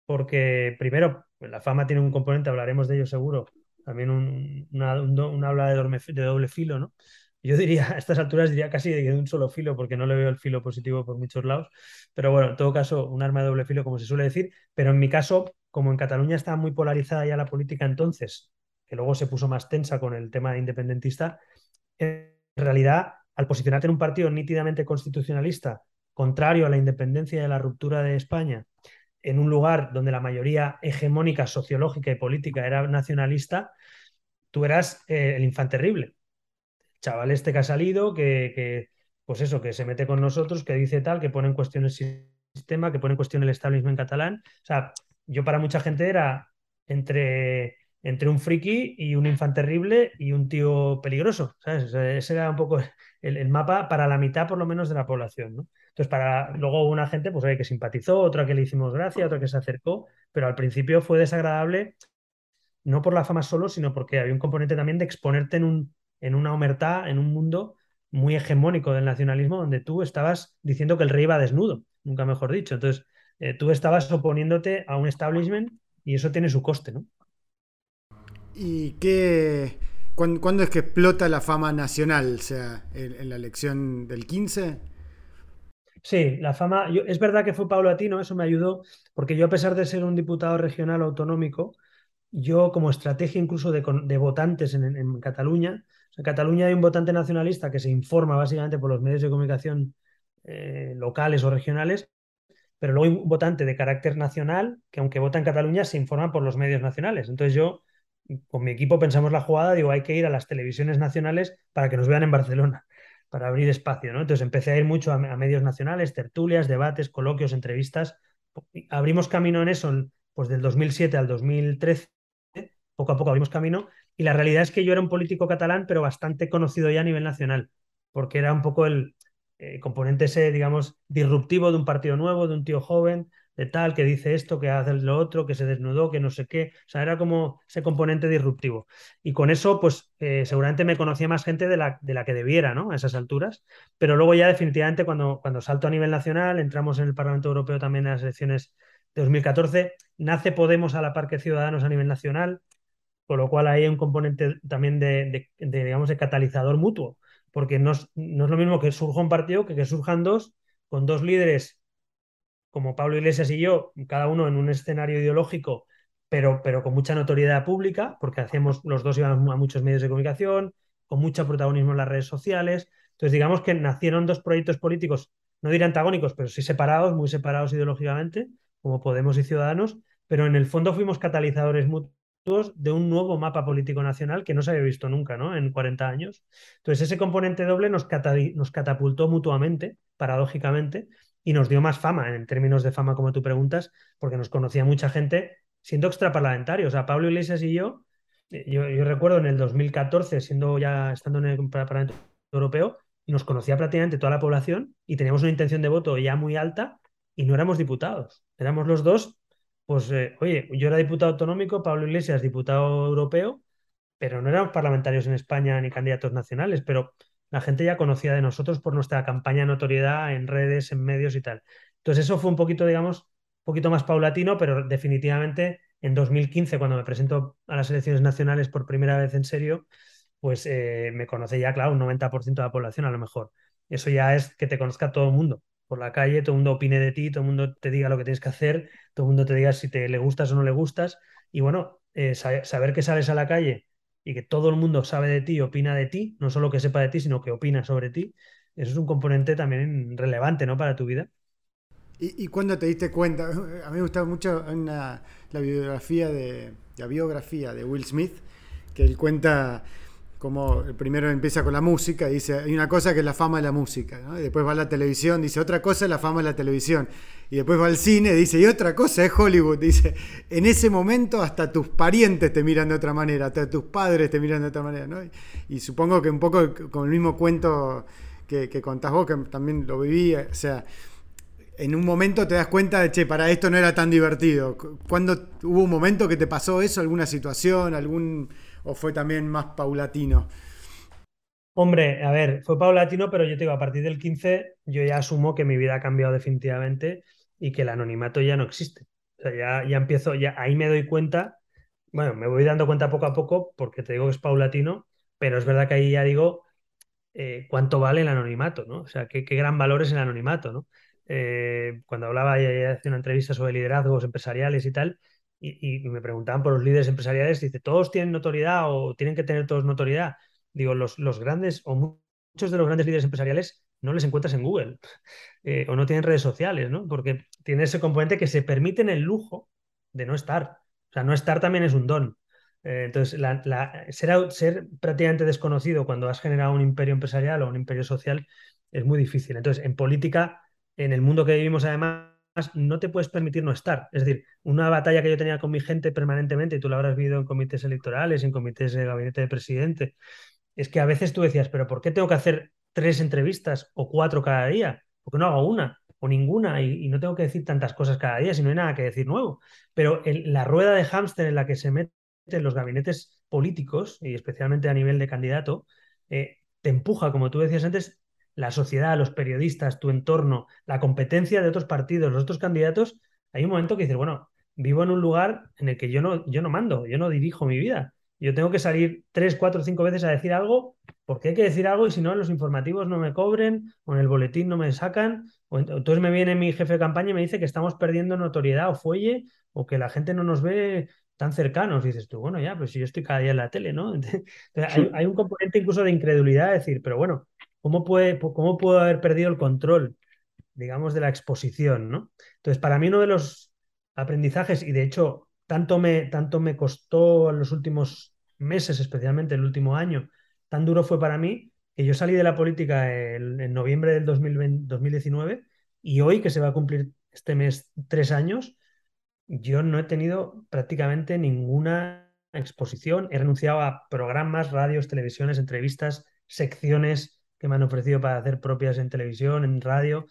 porque primero la fama tiene un componente, hablaremos de ello seguro, también un, una, habla de, de doble filo, ¿no? Yo diría, *laughs* a estas alturas diría casi de un solo filo, porque no le veo el filo positivo por muchos lados. Pero bueno, en todo caso, un arma de doble filo, como se suele decir. Pero en mi caso, como en Cataluña estaba muy polarizada ya la política entonces, que luego se puso más tensa con el tema independentista, en realidad, al posicionarte en un partido nítidamente constitucionalista, contrario a la independencia y a la ruptura de España, en un lugar donde la mayoría hegemónica, sociológica y política era nacionalista, tú eras eh, el infante terrible chaval este que ha salido, que, pues eso, que se mete con nosotros, que dice tal, que pone en cuestión el sistema, que pone en cuestión el establishment catalán. O sea, yo para mucha gente era entre, entre un friki y un infante terrible y un tío peligroso, ¿sabes? ese era un poco el, mapa para la mitad por lo menos de la población, ¿no? Entonces, para luego una gente, pues que simpatizó, otra que le hicimos gracia, otra que se acercó, pero al principio fue desagradable, no por la fama solo, sino porque había un componente también de exponerte en un, en una omertá, en un mundo muy hegemónico del nacionalismo, donde tú estabas diciendo que el rey iba desnudo, nunca mejor dicho. Entonces, eh, tú estabas oponiéndote a un establishment y eso tiene su coste, ¿no? ¿Y qué, cuándo, es que explota la fama nacional? O sea, en, la elección del 15. Sí, la fama, es verdad que fue paulatino, eso me ayudó, porque yo a pesar de ser un diputado regional autonómico, yo como estrategia incluso de, votantes en, Cataluña, en Cataluña hay un votante nacionalista que se informa básicamente por los medios de comunicación eh, locales o regionales, pero luego hay un votante de carácter nacional que aunque vota en Cataluña se informa por los medios nacionales. Entonces yo con mi equipo pensamos la jugada, digo, hay que ir a las televisiones nacionales para que nos vean en Barcelona, *laughs* para abrir espacio, ¿no? Entonces empecé a ir mucho a, medios nacionales, tertulias, debates, coloquios, entrevistas. Abrimos camino en eso pues del 2007 al 2013 poco a poco abrimos camino. Y la realidad es que yo era un político catalán, pero bastante conocido ya a nivel nacional, porque era un poco el eh, componente ese, digamos, disruptivo de un partido nuevo, de un tío joven, de tal, que dice esto, que hace lo otro, que se desnudó, que no sé qué. O sea, era como ese componente disruptivo. Y con eso, pues eh, seguramente me conocía más gente de la, de la que debiera, ¿no? A esas alturas. Pero luego ya definitivamente cuando, cuando salto a nivel nacional, entramos en el Parlamento Europeo también en las elecciones de 2014, nace Podemos a la par que Ciudadanos a nivel nacional, con lo cual hay un componente también de, digamos, de catalizador mutuo, porque no es, lo mismo que surja un partido que que surjan dos, con dos líderes como Pablo Iglesias y yo, cada uno en un escenario ideológico, pero, pero con mucha notoriedad pública, porque hacíamos, los dos íbamos a muchos medios de comunicación, con mucho protagonismo en las redes sociales. Entonces, digamos que nacieron dos proyectos políticos, no diré antagónicos, pero sí separados, muy separados ideológicamente, como Podemos y Ciudadanos, pero en el fondo fuimos catalizadores mutuos de un nuevo mapa político nacional que no se había visto nunca, ¿no? En 40 años. Entonces, ese componente doble nos, nos catapultó mutuamente, paradójicamente, y nos dio más fama, en términos de fama, como tú preguntas, porque nos conocía mucha gente siendo extraparlamentario. O sea, Pablo Iglesias y yo, eh, yo, recuerdo en el 2014, siendo ya estando en el Parlamento Europeo, nos conocía prácticamente toda la población y teníamos una intención de voto ya muy alta y no éramos diputados. Éramos los dos pues, eh, oye, yo era diputado autonómico, Pablo Iglesias diputado europeo, pero no éramos parlamentarios en España ni candidatos nacionales, pero la gente ya conocía de nosotros por nuestra campaña de notoriedad en redes, en medios y tal. Entonces eso fue un poquito, digamos, un poquito más paulatino, pero definitivamente en 2015, cuando me presento a las elecciones nacionales por primera vez en serio, pues eh, me conoce ya, claro, un 90% de la población a lo mejor. Eso ya es que te conozca todo el mundo por la calle, todo el mundo opine de ti, todo el mundo te diga lo que tienes que hacer, todo el mundo te diga si te le gustas o no le gustas. Y bueno, eh, saber que sales a la calle y que todo el mundo sabe de ti, opina de ti, no solo que sepa de ti, sino que opina sobre ti, eso es un componente también relevante, ¿no? Para tu vida. ¿Y, y cuándo te diste cuenta? A mí me gusta mucho la biografía de la biografía de Will Smith, que él cuenta como primero empieza con la música, dice, hay una cosa que es la fama de la música, y después va a la televisión, dice, otra cosa es la fama de la televisión, y después va al cine, dice, y otra cosa es Hollywood, dice, en ese momento hasta tus parientes te miran de otra manera, hasta tus padres te miran de otra manera, ¿no? y, supongo que un poco con el mismo cuento que, que contás vos, que también lo viví, o sea, en un momento te das cuenta de, che, para esto no era tan divertido. ¿Cuándo hubo un momento que te pasó eso, alguna situación, algún o fue también más paulatino? Hombre, a ver, fue paulatino, pero yo te digo, a partir del 15 yo ya asumo que mi vida ha cambiado definitivamente y que el anonimato ya no existe. O sea, ya, ya empiezo, ya ahí me doy cuenta, bueno, me voy dando cuenta poco a poco porque te digo que es paulatino, pero es verdad que ahí ya digo eh, cuánto vale el anonimato, ¿no? O sea, qué, qué gran valor es el anonimato, ¿no? Eh, cuando hablaba y hacía una entrevista sobre liderazgos empresariales y tal, y, me preguntaban por los líderes empresariales, dice, ¿todos tienen notoriedad o tienen que tener todos notoriedad? Digo, los, los grandes o muchos de los grandes líderes empresariales no les encuentras en Google *laughs* eh, o no tienen redes sociales, ¿no? Porque tiene ese componente que se permiten el lujo de no estar. O sea, no estar también es un don. Eh, entonces, ser, ser prácticamente desconocido cuando has generado un imperio empresarial o un imperio social es muy difícil. Entonces, en política, en el mundo que vivimos además, no te puedes permitir no estar. Es decir, una batalla que yo tenía con mi gente permanentemente, y tú la habrás vivido en comités electorales, en comités de gabinete de presidente, es que a veces tú decías, pero ¿por qué tengo que hacer tres entrevistas o cuatro cada día? ¿Por qué no hago una o ninguna y, no tengo que decir tantas cosas cada día si no hay nada que decir nuevo? Pero la rueda de hámster en la que se meten los gabinetes políticos, y especialmente a nivel de candidato, eh, te empuja, como tú decías antes, la sociedad, los periodistas, tu entorno, la competencia de otros partidos, los otros candidatos. Hay un momento que dices, bueno, vivo en un lugar en el que yo no, yo no mando, yo no dirijo mi vida yo tengo que salir tres, cuatro, cinco veces a decir algo, porque hay que decir algo y si no, en los informativos no me cobren o en el boletín no me sacan. O entonces me viene mi jefe de campaña y me dice que estamos perdiendo notoriedad o fuelle o que la gente no nos ve tan cercanos. dices tú, bueno, ya, pues si yo estoy cada día en la tele, ¿no? *laughs* hay, hay, un componente incluso de incredulidad, de decir, pero bueno, ¿cómo, puede, ¿cómo puedo haber perdido el control, digamos, de la exposición, ¿no? Entonces, para mí uno de los aprendizajes, y de hecho tanto me, tanto me costó en los últimos meses, especialmente el último año, tan duro fue para mí que yo salí de la política en, noviembre del 2019 y hoy que se va a cumplir este mes tres años, yo no he tenido prácticamente ninguna exposición. He renunciado a programas, radios, televisiones, entrevistas, secciones que me han ofrecido para hacer propias en televisión, en radio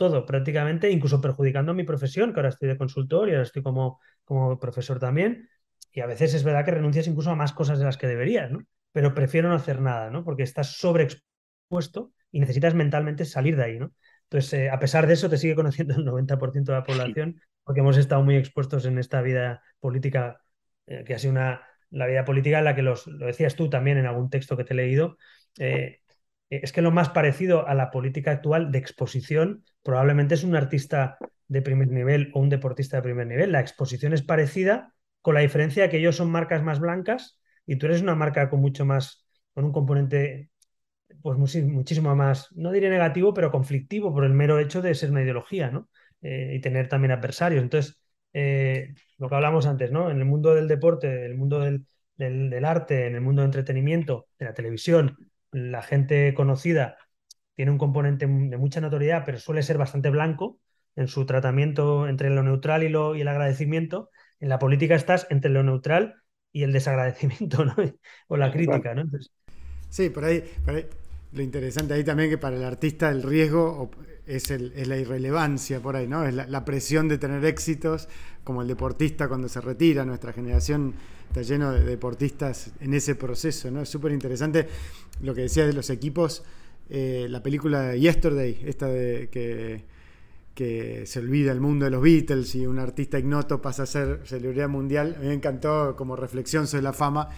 todo prácticamente, incluso perjudicando mi profesión, que ahora estoy de consultor y ahora estoy como, como profesor también. Y a veces es verdad que renuncias incluso a más cosas de las que deberías, ¿no? Pero prefiero no hacer nada, ¿no? Porque estás sobreexpuesto y necesitas mentalmente salir de ahí, ¿no? Entonces, eh, a pesar de eso, te sigue conociendo el 90% de la población, porque hemos estado muy expuestos en esta vida política, eh, que ha sido una, la vida política en la que los, lo decías tú también en algún texto que te he leído, eh, es que lo más parecido a la política actual de exposición probablemente es un artista de primer nivel o un deportista de primer nivel. La exposición es parecida, con la diferencia de que ellos son marcas más blancas y tú eres una marca con mucho más, con un componente pues muchísimo más, no diré negativo, pero conflictivo por el mero hecho de ser una ideología, ¿no? Eh, y tener también adversarios. Entonces, eh, lo que hablamos antes, ¿no? En el mundo del deporte, en el mundo del, del arte, en el mundo del entretenimiento, de la televisión, la gente conocida tiene un componente de mucha notoriedad, pero suele ser bastante blanco en su tratamiento entre lo neutral y, lo, y el agradecimiento. En la política estás entre lo neutral y el desagradecimiento, ¿no? *laughs* o la crítica, ¿no? Sí, por ahí, lo interesante ahí también que para el artista el riesgo es, el, es la irrelevancia por ahí, ¿no? Es la, la, presión de tener éxitos, como el deportista cuando se retira, nuestra generación está lleno de deportistas en ese proceso, ¿no? Es súper interesante lo que decías de los equipos. Eh, la película Yesterday, esta de que, que se olvida el mundo de los Beatles y un artista ignoto pasa a ser celebridad mundial. A mí me encantó como reflexión sobre la fama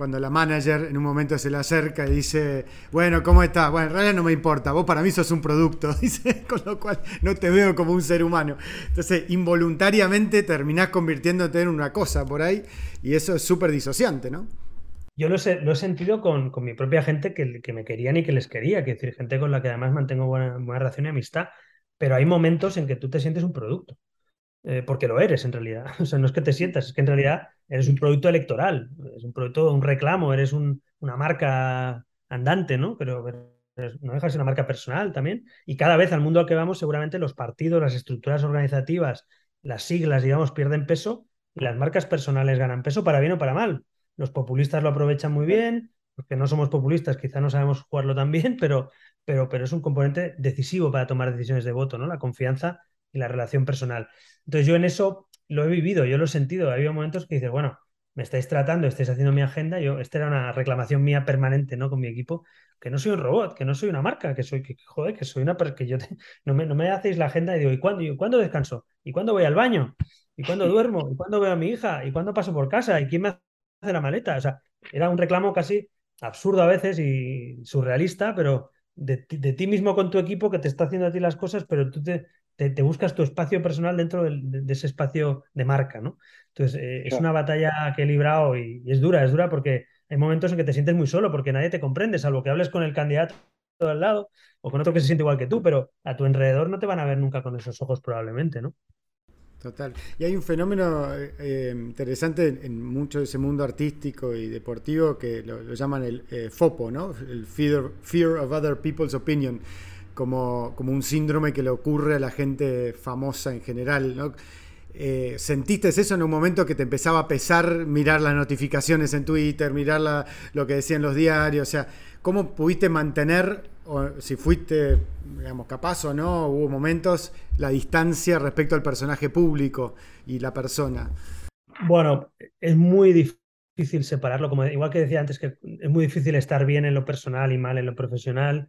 cuando la manager en un momento se le acerca y dice, bueno, ¿cómo estás? Bueno, en realidad no me importa, vos para mí sos un producto, *laughs* dice, con lo cual no te veo como un ser humano. Entonces, involuntariamente terminás convirtiéndote en una cosa por ahí y eso es súper disociante, ¿no? Yo lo, sé, lo he sentido con, con, mi propia gente que, que, me querían y que les quería, que decir, gente con la que además mantengo buena, buena relación y amistad, pero hay momentos en que tú te sientes un producto. Eh, porque lo eres en realidad. *laughs* O sea, no es que te sientas, es que en realidad eres un producto electoral, es un producto, un reclamo, eres una marca andante, ¿no? Pero, no dejas una marca personal también. Y cada vez al mundo al que vamos, seguramente los partidos, las estructuras organizativas, las siglas, digamos, pierden peso y las marcas personales ganan peso para bien o para mal. Los populistas lo aprovechan muy bien, porque no somos populistas, quizá no sabemos jugarlo tan bien, *laughs* pero, pero, pero es un componente decisivo para tomar decisiones de voto, ¿no? La confianza y la relación personal. Entonces yo en eso lo he vivido, yo lo he sentido. Ha habido momentos que dices, bueno, me estáis tratando, estáis haciendo mi agenda, yo, esta era una reclamación mía permanente, ¿no? Con mi equipo, que no soy un robot, que no soy una marca, que soy, que, joder, que soy una, que yo *laughs* no, me, no me hacéis la agenda y digo, ¿y cuándo, ¿y cuándo descanso? ¿Y cuándo voy al baño? ¿Y cuándo *laughs* duermo? ¿Y cuándo veo a mi hija? ¿Y cuándo paso por casa? ¿Y quién me hace la maleta? O sea, era un reclamo casi absurdo a veces y surrealista, pero de, ti mismo con tu equipo que te está haciendo a ti las cosas, pero tú te, te, buscas tu espacio personal dentro de, ese espacio de marca, ¿no? Entonces, eh, es una batalla que he librado y, es dura, es dura porque hay momentos en que te sientes muy solo porque nadie te comprende, salvo que hables con el candidato al lado o con otro que se siente igual que tú, pero a tu alrededor no te van a ver nunca con esos ojos probablemente, ¿no? Total. Y hay un fenómeno eh, eh, interesante en mucho de ese mundo artístico y deportivo que lo, llaman el FOPO, ¿no? El fear, fear, of Other People's Opinion, como, como un síndrome que le ocurre a la gente famosa en general, ¿no? Eh, ¿Sentiste eso en un momento que te empezaba a pesar mirar las notificaciones en Twitter, mirar lo que decían los diarios? O sea, ¿cómo pudiste mantener, o si fuiste, digamos, capaz o no, hubo momentos, la distancia respecto al personaje público y la persona? Bueno, es muy difícil separarlo, como igual que decía antes, que es muy difícil estar bien en lo personal y mal en lo profesional,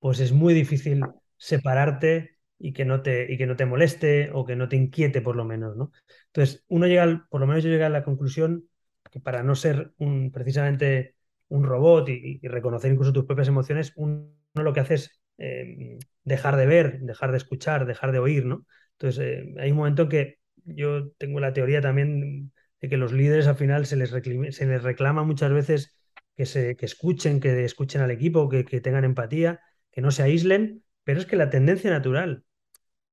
pues es muy difícil separarte y que no te, y que no te moleste o que no te inquiete por lo menos, ¿no? Entonces, uno llega, por lo menos yo llegué a la conclusión que para no ser un, precisamente un robot y, reconocer incluso tus propias emociones, uno lo que hace es eh, dejar de ver, dejar de escuchar, dejar de oír, ¿no? Entonces, eh, hay un momento en que yo tengo la teoría también de que los líderes al final se les, se les reclama muchas veces que, se, que escuchen, que escuchen al equipo, que, que tengan empatía, que no se aíslen, pero es que la tendencia natural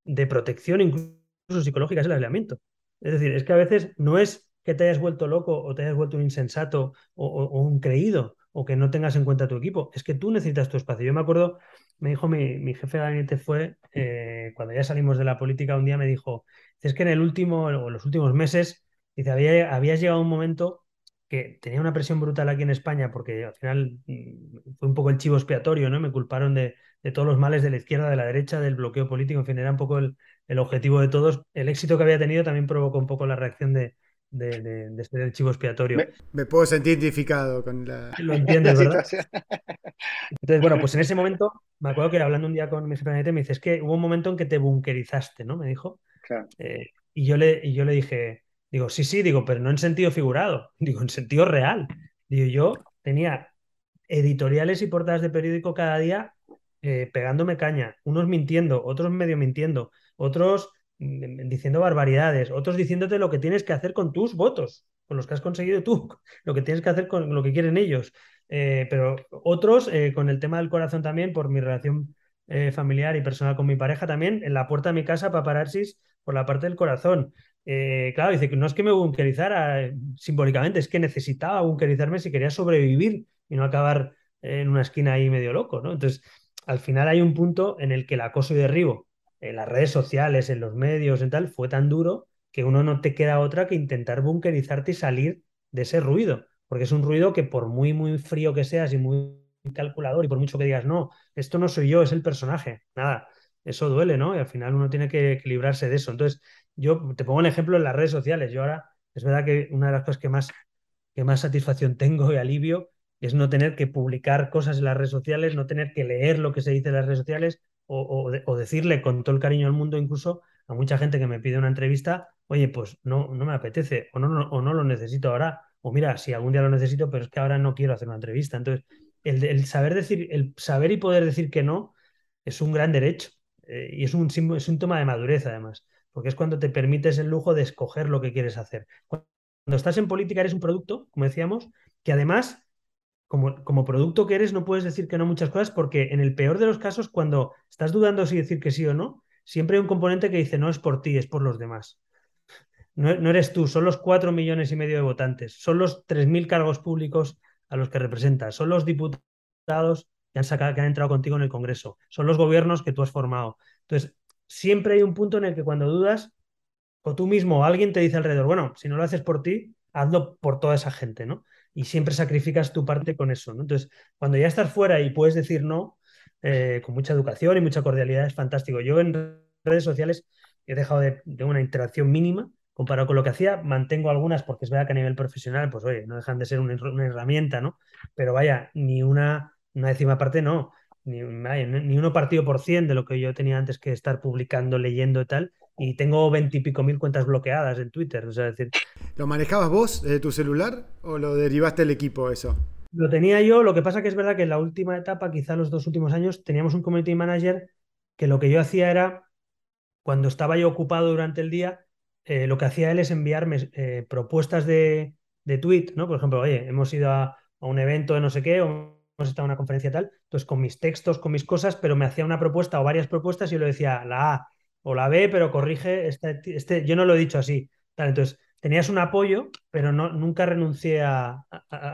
de protección, incluso psicológica, es el aislamiento. Es decir, es que a veces no es que te hayas vuelto loco o te hayas vuelto un insensato o, un creído o que no tengas en cuenta tu equipo, es que tú necesitas tu espacio. Yo me acuerdo, me dijo mi, jefe de gabinete fue, eh, cuando ya salimos de la política, un día me dijo, es que en el último, o los últimos meses, dice, había, llegado un momento que tenía una presión brutal aquí en España, porque al final mm, fue un poco el chivo expiatorio, ¿no? Me culparon de, de todos los males de la izquierda, de la derecha, del bloqueo político, en fin, era un poco el, objetivo de todos. El éxito que había tenido también provocó un poco la reacción de, de, ser el chivo expiatorio. Me, puedo sentir identificado con la. *laughs* Lo entiendes, ¿verdad? *laughs* Entonces, bueno, pues en ese momento, me acuerdo que era hablando un día con mi jefe me dice, es que hubo un momento en que te bunkerizaste, ¿no? Me dijo. Eh, y, yo le, y yo le dije, digo, sí, sí, digo, pero no en sentido figurado, *laughs* digo, en sentido real. Digo, yo tenía editoriales y portadas de periódico cada día eh, pegándome caña, unos mintiendo, otros medio mintiendo, otros mm, diciendo barbaridades, otros diciéndote lo que tienes que hacer con tus votos, con los que has conseguido tú, *laughs* lo que tienes que hacer con lo que quieren ellos. Eh, pero otros, eh, con el tema del corazón también, por mi relación familiar y personal con mi pareja también, en la puerta de mi casa paparazzi por la parte del corazón. Claro, dice que no es que me bunkerizara simbólicamente, es que necesitaba bunkerizarme si quería sobrevivir y no acabar en una esquina ahí medio loco, ¿no? Entonces, al final hay un punto en el que el acoso y derribo en las redes sociales, en los medios, en tal, fue tan duro que uno no te queda otra que intentar bunkerizarte y salir de ese ruido, porque es un ruido que por muy, muy frío que seas y muy calculador y por mucho que digas, no, esto no soy yo, es el personaje, nada, eso duele, ¿no? Y al final uno tiene que equilibrarse de eso. Entonces, yo te pongo un ejemplo en las redes sociales. Yo ahora, es verdad que una de las cosas que más, que más satisfacción tengo y alivio es no tener que publicar cosas en las redes sociales, no tener que leer lo que se dice en las redes sociales o, decirle con todo el cariño al mundo incluso a mucha gente que me pide una entrevista, oye, pues no, no me apetece o no, o no lo necesito ahora, o mira, si algún día lo necesito, pero es que ahora no quiero hacer una entrevista. Entonces, el, saber decir, el saber y poder decir que no es un gran derecho eh, y es un, es síntoma de madurez además, porque es cuando te permites el lujo de escoger lo que quieres hacer. Cuando estás en política eres un producto, como decíamos, que además como, producto que eres, no puedes decir que no muchas cosas porque en el peor de los casos, cuando estás dudando si decir que sí o no, siempre hay un componente que dice no es por ti, es por los demás. No, eres tú, son los cuatro millones y medio de votantes, son los tres mil cargos públicos a los que representas, son los diputados que han, que han entrado contigo en el Congreso, son los gobiernos que tú has formado. Entonces, siempre hay un punto en el que cuando dudas, o tú mismo o alguien te dice alrededor, bueno, si no lo haces por ti, hazlo por toda esa gente, ¿no? y siempre sacrificas tu parte con eso. ¿no? Entonces, cuando ya estás fuera y puedes decir no, eh, con mucha educación y mucha cordialidad, es fantástico. Yo en redes sociales he dejado de, una interacción mínima comparado con lo que hacía. Mantengo algunas porque es verdad que a nivel profesional, pues oye, no dejan de ser una, herramienta, ¿no? Pero vaya, ni una, una décima parte no, ni, ni uno partido por cien de lo que yo tenía antes que estar publicando, leyendo y tal. Y tengo veintipico mil cuentas bloqueadas en Twitter. O sea, decir... ¿Lo manejabas vos desde tu celular o lo derivaste el equipo eso? Lo tenía yo, lo que pasa que es verdad que en la última etapa, quizá los dos últimos años, teníamos un community manager que lo que yo hacía era, cuando estaba yo ocupado durante el día, eh, lo que hacía él es enviarme eh, propuestas de, de, tweet, ¿no? Por ejemplo, oye, hemos ido a, un evento de no sé qué, o hemos estado en una conferencia tal, entonces con mis textos, con mis cosas, pero me hacía una propuesta o varias propuestas y yo le decía la A o la B, pero corrige, este, este yo no lo he dicho así. Tal, entonces, tenías un apoyo, pero no, nunca renuncié a,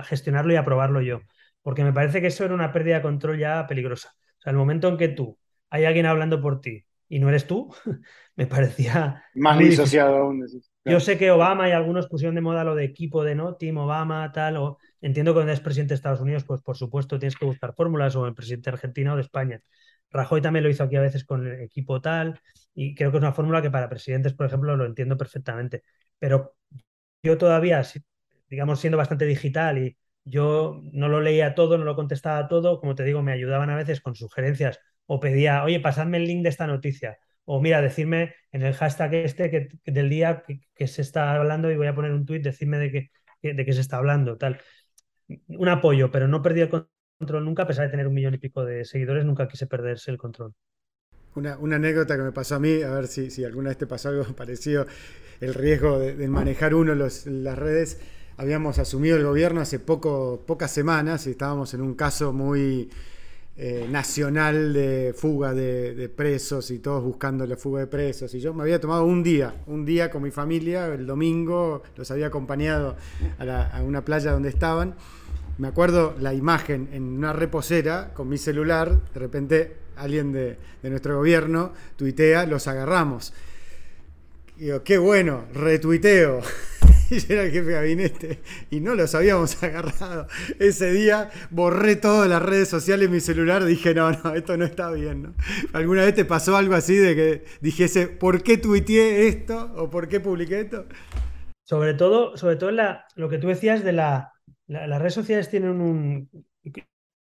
gestionarlo y a probarlo yo, porque me parece que eso era una pérdida de control ya peligrosa. O sea, el momento en que tú hay alguien hablando por ti y no eres tú, *laughs* me parecía... Más disociado aún. Yo sé que Obama y algunos pusieron de moda lo de equipo de no, Team Obama, tal, o entiendo que cuando eres presidente de Estados Unidos, pues por supuesto tienes que buscar fórmulas, o el presidente de Argentina o de España. Rajoy también lo hizo aquí a veces con el equipo tal, y creo que es una fórmula que para presidentes, por ejemplo, lo entiendo perfectamente pero yo todavía, digamos, siendo bastante digital y yo no lo leía todo, no lo contestaba todo, como te digo, me ayudaban a veces con sugerencias o pedía, oye, pasadme el link de esta noticia. O mira, decirme en el hashtag este que, del día que, se está hablando y voy a poner un tweet, decirme de qué de se está hablando, tal. Un apoyo, pero no perdí el control nunca, a pesar de tener un millón y pico de seguidores, nunca quise perderse el control. Una, anécdota que me pasó a mí, a ver si, si alguna vez te pasó algo *laughs* parecido, el riesgo de, manejar uno las redes. Habíamos asumido el gobierno hace poco, pocas semanas y estábamos en un caso muy eh, nacional de fuga de, presos y todos buscando la fuga de presos. Y yo me había tomado un día, un día con mi familia, el domingo, los había acompañado a, una playa donde estaban. Me acuerdo la imagen en una reposera con mi celular, de repente alguien de, de nuestro gobierno tuitea, los agarramos. Y digo, qué bueno, retuiteo. *laughs* *laughs* y era el jefe de gabinete y no los habíamos *laughs* agarrado. Ese día borré todas las redes sociales mi celular. Dije, no, no, esto no está bien. ¿Alguna vez te pasó algo así de que dijese, ¿por qué tuiteé esto? ¿O por qué publiqué esto? Sobre todo, sobre todo la, lo que tú decías de la, Las redes sociales tienen un.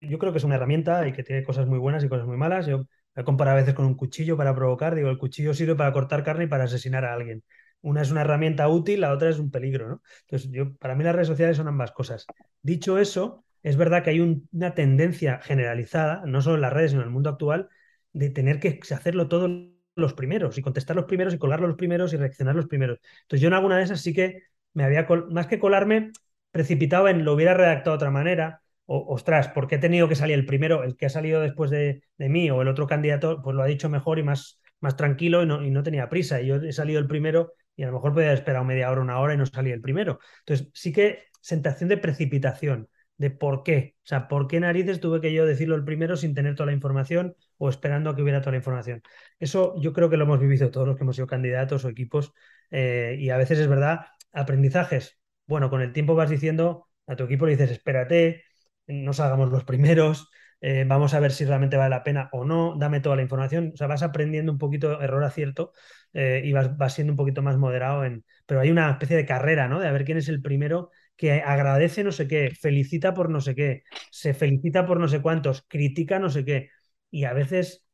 Yo creo que es una herramienta y que tiene cosas muy buenas y cosas muy malas. Yo la comparo a veces con un cuchillo para provocar. Digo, el cuchillo sirve para cortar carne y para asesinar a alguien. Una es una herramienta útil, la otra es un peligro, ¿no? Entonces, yo, para mí las redes sociales son ambas cosas. Dicho eso, es verdad que hay una tendencia generalizada, no solo en las redes, sino en el mundo actual, de tener que hacerlo todos los primeros y contestar los primeros y colarlo los primeros y reaccionar los primeros. Entonces, yo en alguna de esas sí que me había, más que colarme, precipitado en lo hubiera redactado de otra manera, ostras, ¿por qué he tenido que salir el primero? El que ha salido después de, mí o el otro candidato, pues lo ha dicho mejor y más, más tranquilo y no, y no, tenía prisa. Y yo he salido el primero y a lo mejor podía haber esperado media hora, una hora y no salí el primero. Entonces, sí que sensación de precipitación, de por qué. O sea, ¿por qué narices tuve que yo decirlo el primero sin tener toda la información o esperando a que hubiera toda la información? Eso yo creo que lo hemos vivido todos los que hemos sido candidatos o equipos eh, y a veces es verdad, aprendizajes. Bueno, con el tiempo vas diciendo a tu equipo le dices, espérate, no salgamos los primeros, eh, vamos a ver si realmente vale la pena o no, dame toda la información. O sea, vas aprendiendo un poquito error-acierto eh, y vas, siendo un poquito más moderado en... Pero hay una especie de carrera, ¿no? De a ver quién es el primero que agradece no sé qué, felicita por no sé qué, se felicita por no sé cuántos, critica no sé qué. Y a veces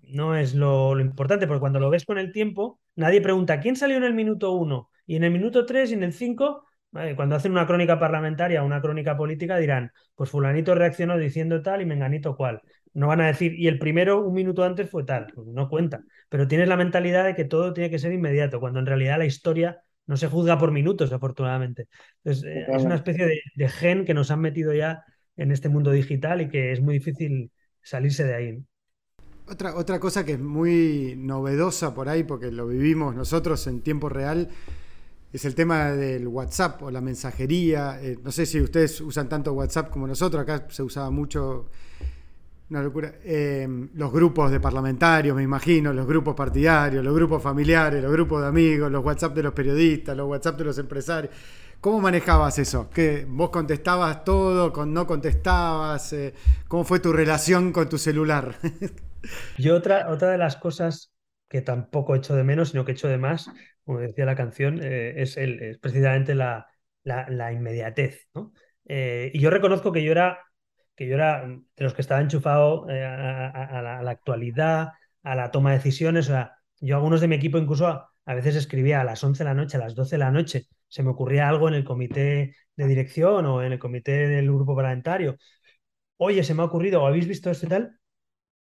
no es lo, lo importante, porque cuando lo ves con el tiempo, nadie pregunta quién salió en el minuto uno y en el minuto tres y en el cuando hacen una crónica parlamentaria o una crónica política dirán, pues fulanito reaccionó diciendo tal y menganito cual. No van a decir, y el primero un minuto antes fue tal, pues no cuenta. Pero tienes la mentalidad de que todo tiene que ser inmediato, cuando en realidad la historia no se juzga por minutos, afortunadamente. Entonces, eh, es una especie de, de, gen que nos han metido ya en este mundo digital y que es muy difícil salirse de ahí. Otra, otra cosa que es muy novedosa por ahí, porque lo vivimos nosotros en tiempo real, es el tema del WhatsApp o la mensajería. Eh, no sé si ustedes usan tanto WhatsApp como nosotros, acá se usaba mucho, una locura, eh, los grupos de parlamentarios, me imagino, los grupos partidarios, los grupos familiares, los grupos de amigos, los WhatsApp de los periodistas, los WhatsApp de los empresarios. ¿Cómo manejabas eso? ¿Que ¿Vos contestabas todo, con no contestabas? Eh, ¿Cómo fue tu relación con tu celular? *laughs* Yo otra, otra de las cosas que tampoco echo de menos, sino que echo de más, como decía la canción, eh, es, es precisamente la, inmediatez. Eh, y yo reconozco que yo era, que yo era de los que estaba enchufado eh, a, la, actualidad, a la toma de decisiones. O sea, yo algunos de mi equipo incluso a, veces escribía a las 11 de la noche, a las 12 de la noche, se me ocurría algo en el comité de dirección o en el comité del grupo parlamentario. Oye, se me ha ocurrido, o habéis visto esto y tal.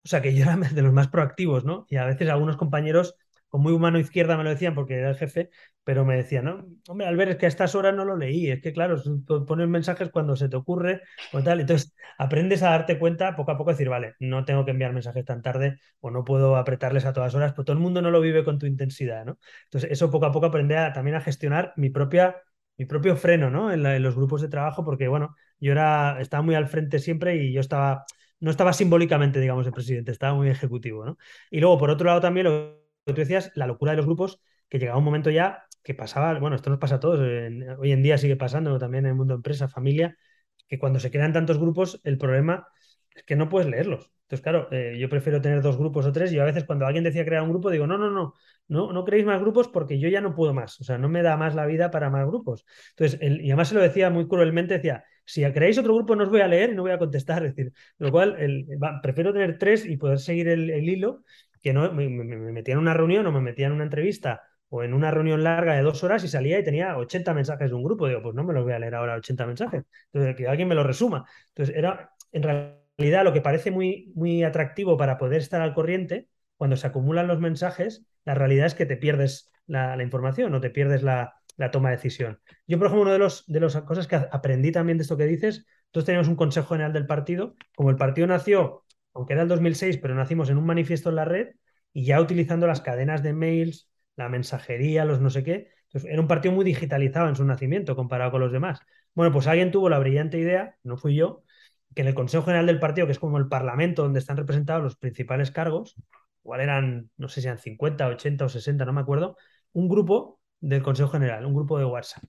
O sea, que yo era *laughs* de los más proactivos, ¿no? Y a veces algunos compañeros con muy humano izquierda me lo decían porque era el jefe, pero me decían, no, hombre, Albert, es que a estas horas no lo leí, es que claro, pones mensajes cuando se te ocurre o tal, entonces aprendes a darte cuenta poco a poco, decir, vale, no tengo que enviar mensajes tan tarde o no puedo apretarles a todas horas, pero todo el mundo no lo vive con tu intensidad, ¿no? Entonces eso poco a poco aprendí también a gestionar mi propia mi propio freno, ¿no? En, los grupos de trabajo, porque bueno, yo era, estaba muy al frente siempre y yo estaba, no estaba simbólicamente, digamos, el presidente, estaba muy ejecutivo, ¿no? Y luego, por otro lado, también lo tú decías, la locura de los grupos, que llegaba un momento ya que pasaba, bueno, esto nos pasa a todos, hoy en día sigue pasando también en el mundo empresa, familia, que cuando se crean tantos grupos, el problema es que no puedes leerlos. Entonces, claro, eh, yo prefiero tener dos grupos o tres y a veces cuando alguien decía crear un grupo, digo, no, no, no, no, no creéis más grupos porque yo ya no puedo más, o sea, no me da más la vida para más grupos. Entonces, y además se lo decía muy cruelmente, decía, si creáis otro grupo no os voy a leer no voy a contestar, *laughs* es decir, lo cual prefiero tener tres y poder seguir el hilo que no me, metía en una reunión o me metía en una entrevista o en una reunión larga de dos horas y salía y tenía 80 mensajes de un grupo. Digo, pues no me los voy a leer ahora 80 mensajes. Entonces, que alguien me lo resuma. Entonces, era en realidad lo que parece muy, muy atractivo para poder estar al corriente, cuando se acumulan los mensajes, la realidad es que te pierdes la, información o te pierdes la, toma de decisión. Yo, por ejemplo, una de, los, de las cosas que aprendí también de esto que dices, entonces teníamos un Consejo General del partido. Como el partido nació aunque era el 2006, pero nacimos en un manifiesto en la red y ya utilizando las cadenas de mails, la mensajería, los no sé qué. Entonces, era un partido muy digitalizado en su nacimiento comparado con los demás. Bueno, pues alguien tuvo la brillante idea, no fui yo, que en el Consejo General del Partido, que es como el Parlamento donde están representados los principales cargos, igual eran, no sé si eran 50, 80 o 60, no me acuerdo, un grupo del Consejo General, un grupo de WhatsApp.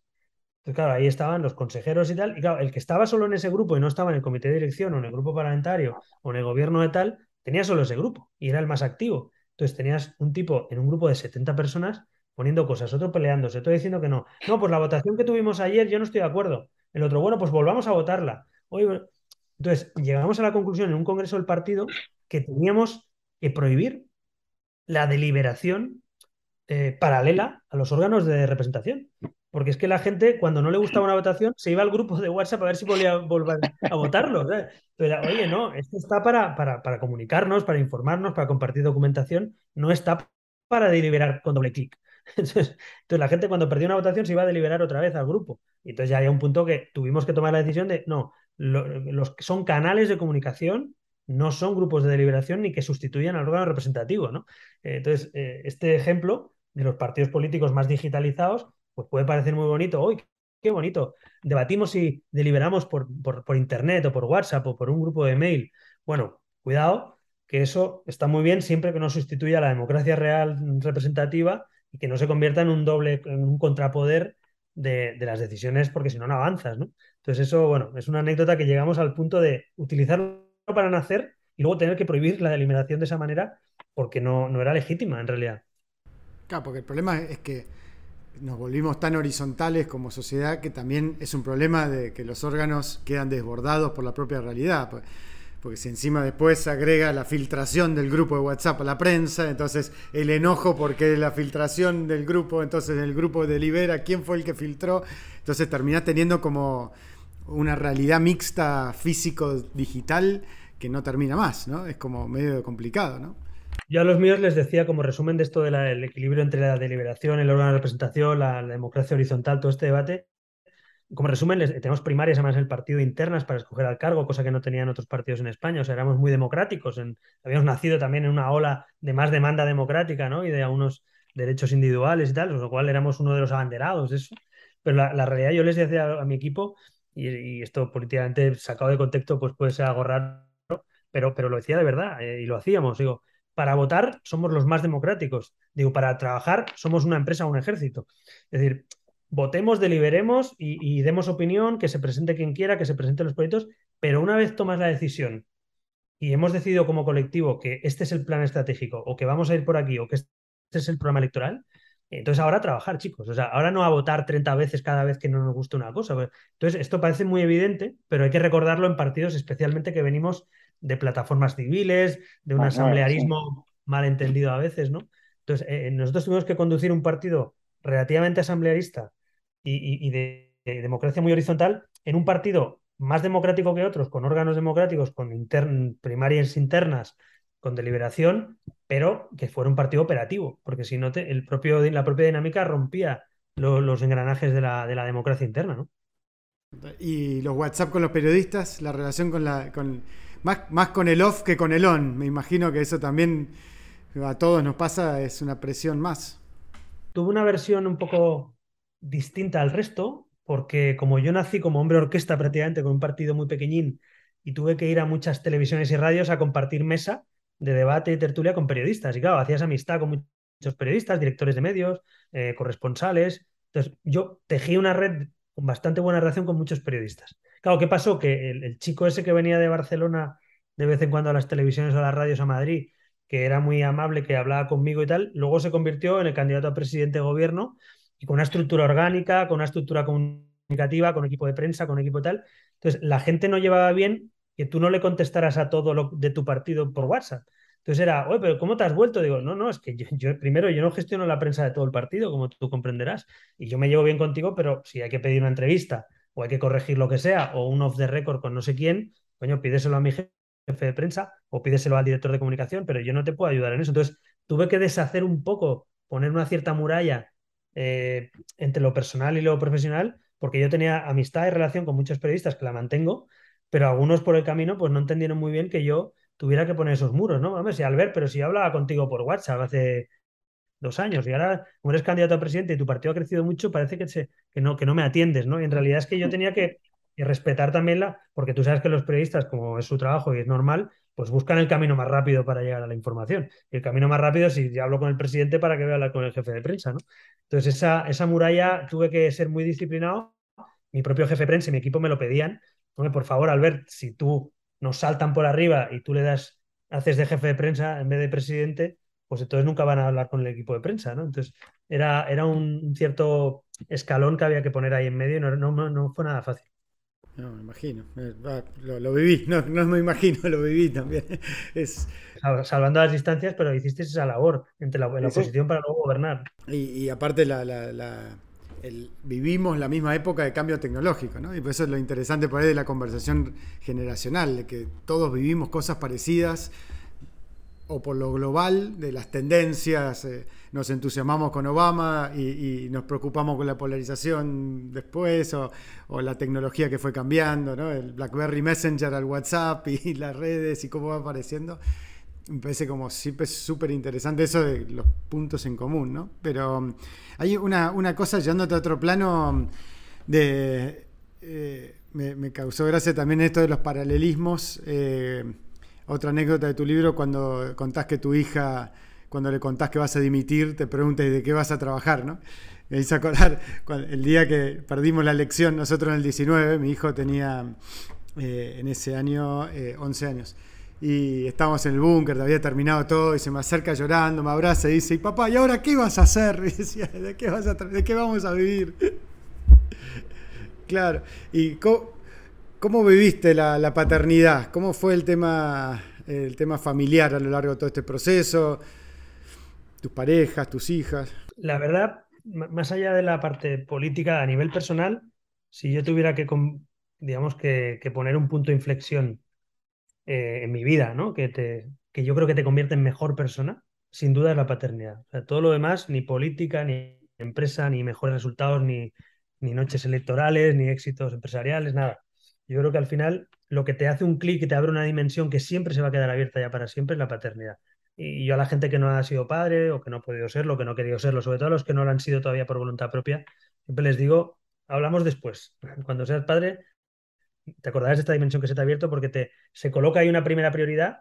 Entonces, claro, ahí estaban los consejeros y tal. Y claro, el que estaba solo en ese grupo y no estaba en el comité de dirección o en el grupo parlamentario o en el gobierno de tal, tenía solo ese grupo y era el más activo. Entonces tenías un tipo en un grupo de 70 personas poniendo cosas, otro peleándose, otro diciendo que no. No, pues la votación que tuvimos ayer yo no estoy de acuerdo. El otro, bueno, pues volvamos a votarla. entonces, llegamos a la conclusión en un congreso del partido que teníamos que prohibir la deliberación eh, paralela a los órganos de representación. Porque es que la gente, cuando no le gustaba una votación, se iba al grupo de WhatsApp a ver si volvía a volver a votarlo. Pero, oye, no, esto está para, para, comunicarnos, para informarnos, para compartir documentación, no está para deliberar con doble clic. *laughs* Entonces, la gente cuando perdió una votación se iba a deliberar otra vez al grupo. Y entonces ya hay un punto que tuvimos que tomar la decisión de, no, los que son canales de comunicación, no son grupos de deliberación ni que sustituyan al órgano representativo. ¿no? Entonces, eh, este ejemplo de los partidos políticos más digitalizados pues puede parecer muy bonito. ¡Uy, qué bonito! Debatimos y deliberamos por, por, internet o por WhatsApp o por un grupo de mail. Bueno, cuidado, que eso está muy bien siempre que no sustituya a la democracia real representativa y que no se convierta en un doble, en un contrapoder de, las decisiones, porque si no, no avanzas, ¿no? Entonces, eso, bueno, es una anécdota que llegamos al punto de utilizarlo para nacer y luego tener que prohibir la eliminación de esa manera porque no, no era legítima en realidad. Claro, porque el problema es que nos volvimos tan horizontales como sociedad que también es un problema de que los órganos quedan desbordados por la propia realidad. Porque si encima después agrega la filtración del grupo de WhatsApp a la prensa, entonces el enojo porque la filtración del grupo, entonces el grupo delibera quién fue el que filtró, entonces terminás teniendo como una realidad mixta físico-digital que no termina más, ¿no? Es como medio complicado, ¿no? Yo a los míos les decía como resumen de esto del equilibrio entre la deliberación, el órgano de representación, la, democracia horizontal, todo este debate. Como resumen, tenemos primarias además en el partido internas para escoger al cargo, cosa que no tenían otros partidos en España. O sea, éramos muy democráticos. habíamos nacido también en una ola de más demanda democrática ¿no? y de algunos derechos individuales y tal, con lo cual éramos uno de los abanderados de eso. Pero la, realidad, yo les decía a, mi equipo, y, esto políticamente sacado de contexto, pues puede ser algo raro, pero, pero lo decía de verdad eh, y lo hacíamos. Digo, para votar somos los más democráticos. Digo, para trabajar somos una empresa o un ejército. Es decir, votemos, deliberemos y, demos opinión, que se presente quien quiera, que se presenten los proyectos, pero una vez tomas la decisión y hemos decidido como colectivo que este es el plan estratégico o que vamos a ir por aquí o que este es el programa electoral, Entonces ahora trabajar, chicos. O sea, ahora no a votar 30 veces cada vez que no nos gusta una cosa. Entonces, esto parece muy evidente, pero hay que recordarlo en partidos especialmente que venimos de plataformas civiles, de un ah, asamblearismo mal entendido a veces, ¿no? Entonces, eh, nosotros tuvimos que conducir un partido relativamente asamblearista y, de, democracia muy horizontal en un partido más democrático que otros, con órganos democráticos, con primarias internas, con deliberación, pero que fuera un partido operativo, porque si no, el propio, la propia dinámica rompía los engranajes de la, de la, democracia interna, ¿no? Y los WhatsApp con los periodistas, la relación con la... Con, más, más con el off que con el on. Me imagino que eso también a todos nos pasa, es una presión más. Tuve una versión un poco distinta al resto, porque como yo nací como hombre orquesta prácticamente con un partido muy pequeñín y tuve que ir a muchas televisiones y radios a compartir mesa de debate y tertulia con periodistas. Y claro, hacías amistad con muchos periodistas, directores de medios, eh, corresponsales. Entonces, yo tejí una red con bastante buena relación con muchos periodistas. Claro, ¿qué pasó? Que el, chico ese que venía de Barcelona de vez en cuando a las televisiones o a las radios a Madrid, que era muy amable, que hablaba conmigo y tal, luego se convirtió en el candidato a presidente de gobierno y con una estructura orgánica, con una estructura comunicativa, con equipo de prensa, con equipo tal. Entonces, la gente no llevaba bien que tú no le contestaras a todo lo de tu partido por WhatsApp. Entonces era, pero ¿cómo te has vuelto? Digo, no, no, es que yo, primero yo no gestiono la prensa de todo el partido, como tú comprenderás, y yo me llevo bien contigo, pero si hay que pedir una entrevista o hay que corregir lo que sea, o un off the record con no sé quién, coño, pídeselo a mi jefe de prensa o pídeselo al director de comunicación, pero yo no te puedo ayudar en eso. Entonces, tuve que deshacer un poco, poner una cierta muralla eh, entre lo personal y lo profesional, porque yo tenía amistad y relación con muchos periodistas que la mantengo, pero algunos por el camino pues no entendieron muy bien que yo tuviera que poner esos muros, ¿no? Hombre, si Albert, pero si hablaba contigo por WhatsApp hace dos años y ahora como eres candidato a presidente y tu partido ha crecido mucho, parece que, que, no, que no me atiendes, ¿no? Y en realidad es que yo tenía que, respetar también la, porque tú sabes que los periodistas, como es su trabajo y es normal, pues buscan el camino más rápido para llegar a la información. Y el camino más rápido es si hablo con el presidente para que vea hablar con el jefe de prensa, ¿no? Entonces esa, esa muralla tuve que ser muy disciplinado. Mi propio jefe de prensa y mi equipo me lo pedían por favor, Albert, si tú nos saltan por arriba y tú le das, haces de jefe de prensa en vez de presidente, pues entonces nunca van a hablar con el equipo de prensa, ¿no? Entonces era, era un cierto escalón que había que poner ahí en medio y no, no, fue nada fácil. No, me imagino. Eh, lo, viví, no, no, me imagino, lo viví también. *laughs* Es... Salvando las distancias, pero hiciste esa labor entre la, oposición para luego gobernar. Y, aparte la, vivimos la misma época de cambio tecnológico, ¿no? Y por eso es lo interesante por ahí de la conversación generacional, de que todos vivimos cosas parecidas, o por lo global, de las tendencias, eh, nos entusiasmamos con Obama y, nos preocupamos con la polarización después, o, la tecnología que fue cambiando, ¿no? El BlackBerry Messenger al WhatsApp y *laughs* las redes y cómo va apareciendo me parece como siempre súper interesante eso de los puntos en común, ¿no? Pero um, hay una, una cosa, llevándote a otro plano, um, de, eh, me, causó gracia también esto de los paralelismos. Eh, otra anécdota de tu libro, cuando contás que tu hija, cuando le contás que vas a dimitir, te pregunta de qué vas a trabajar, ¿no? Me hizo acordar el día que perdimos la elección, nosotros en el 19, mi hijo tenía eh, en ese año 11 años y estábamos en el búnker, había terminado todo y se me acerca llorando, me abraza y dice, y papá, ¿y ahora qué vas a hacer? *laughs* Y decía, ¿de qué, vas a ¿de qué vamos a vivir? *laughs* claro, ¿y cómo, viviste la, paternidad? ¿Cómo fue el tema, el tema familiar a lo largo de todo este proceso? ¿Tus parejas, tus hijas? La verdad, más allá de la parte política, a nivel personal, si yo tuviera que, digamos, que poner un punto de inflexión eh, en mi vida, ¿no? Que, te, que yo creo que te convierte en mejor persona, sin duda es la paternidad. O sea, todo lo demás, ni política, ni empresa, ni mejores resultados, ni, ni noches electorales, ni éxitos empresariales, nada. Yo creo que al final lo que te hace un clic y te abre una dimensión que siempre se va a quedar abierta ya para siempre es la paternidad. Y yo a la gente que no ha sido padre o que no ha podido serlo, que no ha querido serlo, sobre todo a los que no lo han sido todavía por voluntad propia, siempre les digo, hablamos después. *laughs* Cuando seas padre, te acordarás de esta dimensión que se te ha abierto porque te, se coloca ahí una primera prioridad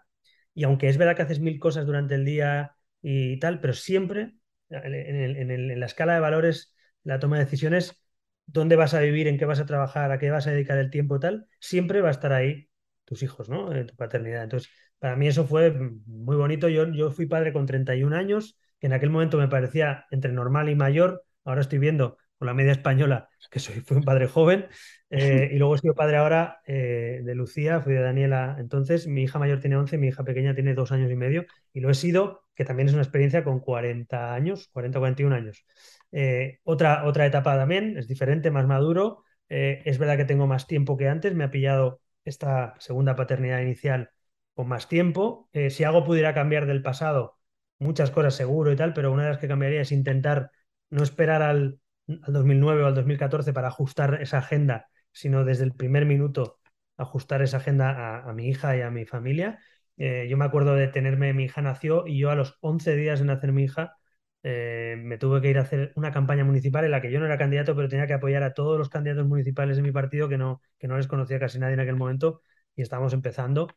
y aunque es verdad que haces mil cosas durante el día y tal, pero siempre en, la escala de valores, la toma de decisiones, dónde vas a vivir, en qué vas a trabajar, a qué vas a dedicar el tiempo tal, siempre va a estar ahí tus hijos, ¿no? tu paternidad. Entonces, para mí eso fue muy bonito. Yo, yo fui padre con 31 años, que en aquel momento me parecía entre normal y mayor, ahora estoy viendo con la media española que soy, fui un padre joven, *laughs* eh, y luego he sido padre ahora eh, de Lucía, fui de Daniela entonces, mi hija mayor tiene 11, mi hija pequeña tiene dos años y medio, y lo he sido, que también es una experiencia con 40 años, 40 41 años. Eh, otra, otra etapa también, es diferente, más maduro, es verdad que tengo más tiempo que antes, me ha pillado esta segunda paternidad inicial con más tiempo. si algo pudiera cambiar del pasado, muchas cosas seguro y tal, pero una de las que cambiaría es intentar no esperar al, al 2009 o al 2014 para ajustar esa agenda, sino desde el primer minuto ajustar esa agenda a, mi hija y a mi familia. Eh, yo me acuerdo de tenerme, mi hija nació y yo a los 11 días de nacer mi hija eh, me tuve que ir a hacer una campaña municipal en la que yo no era candidato, pero tenía que apoyar a todos los candidatos municipales de mi partido que no, que no les conocía casi nadie en aquel momento y estábamos empezando.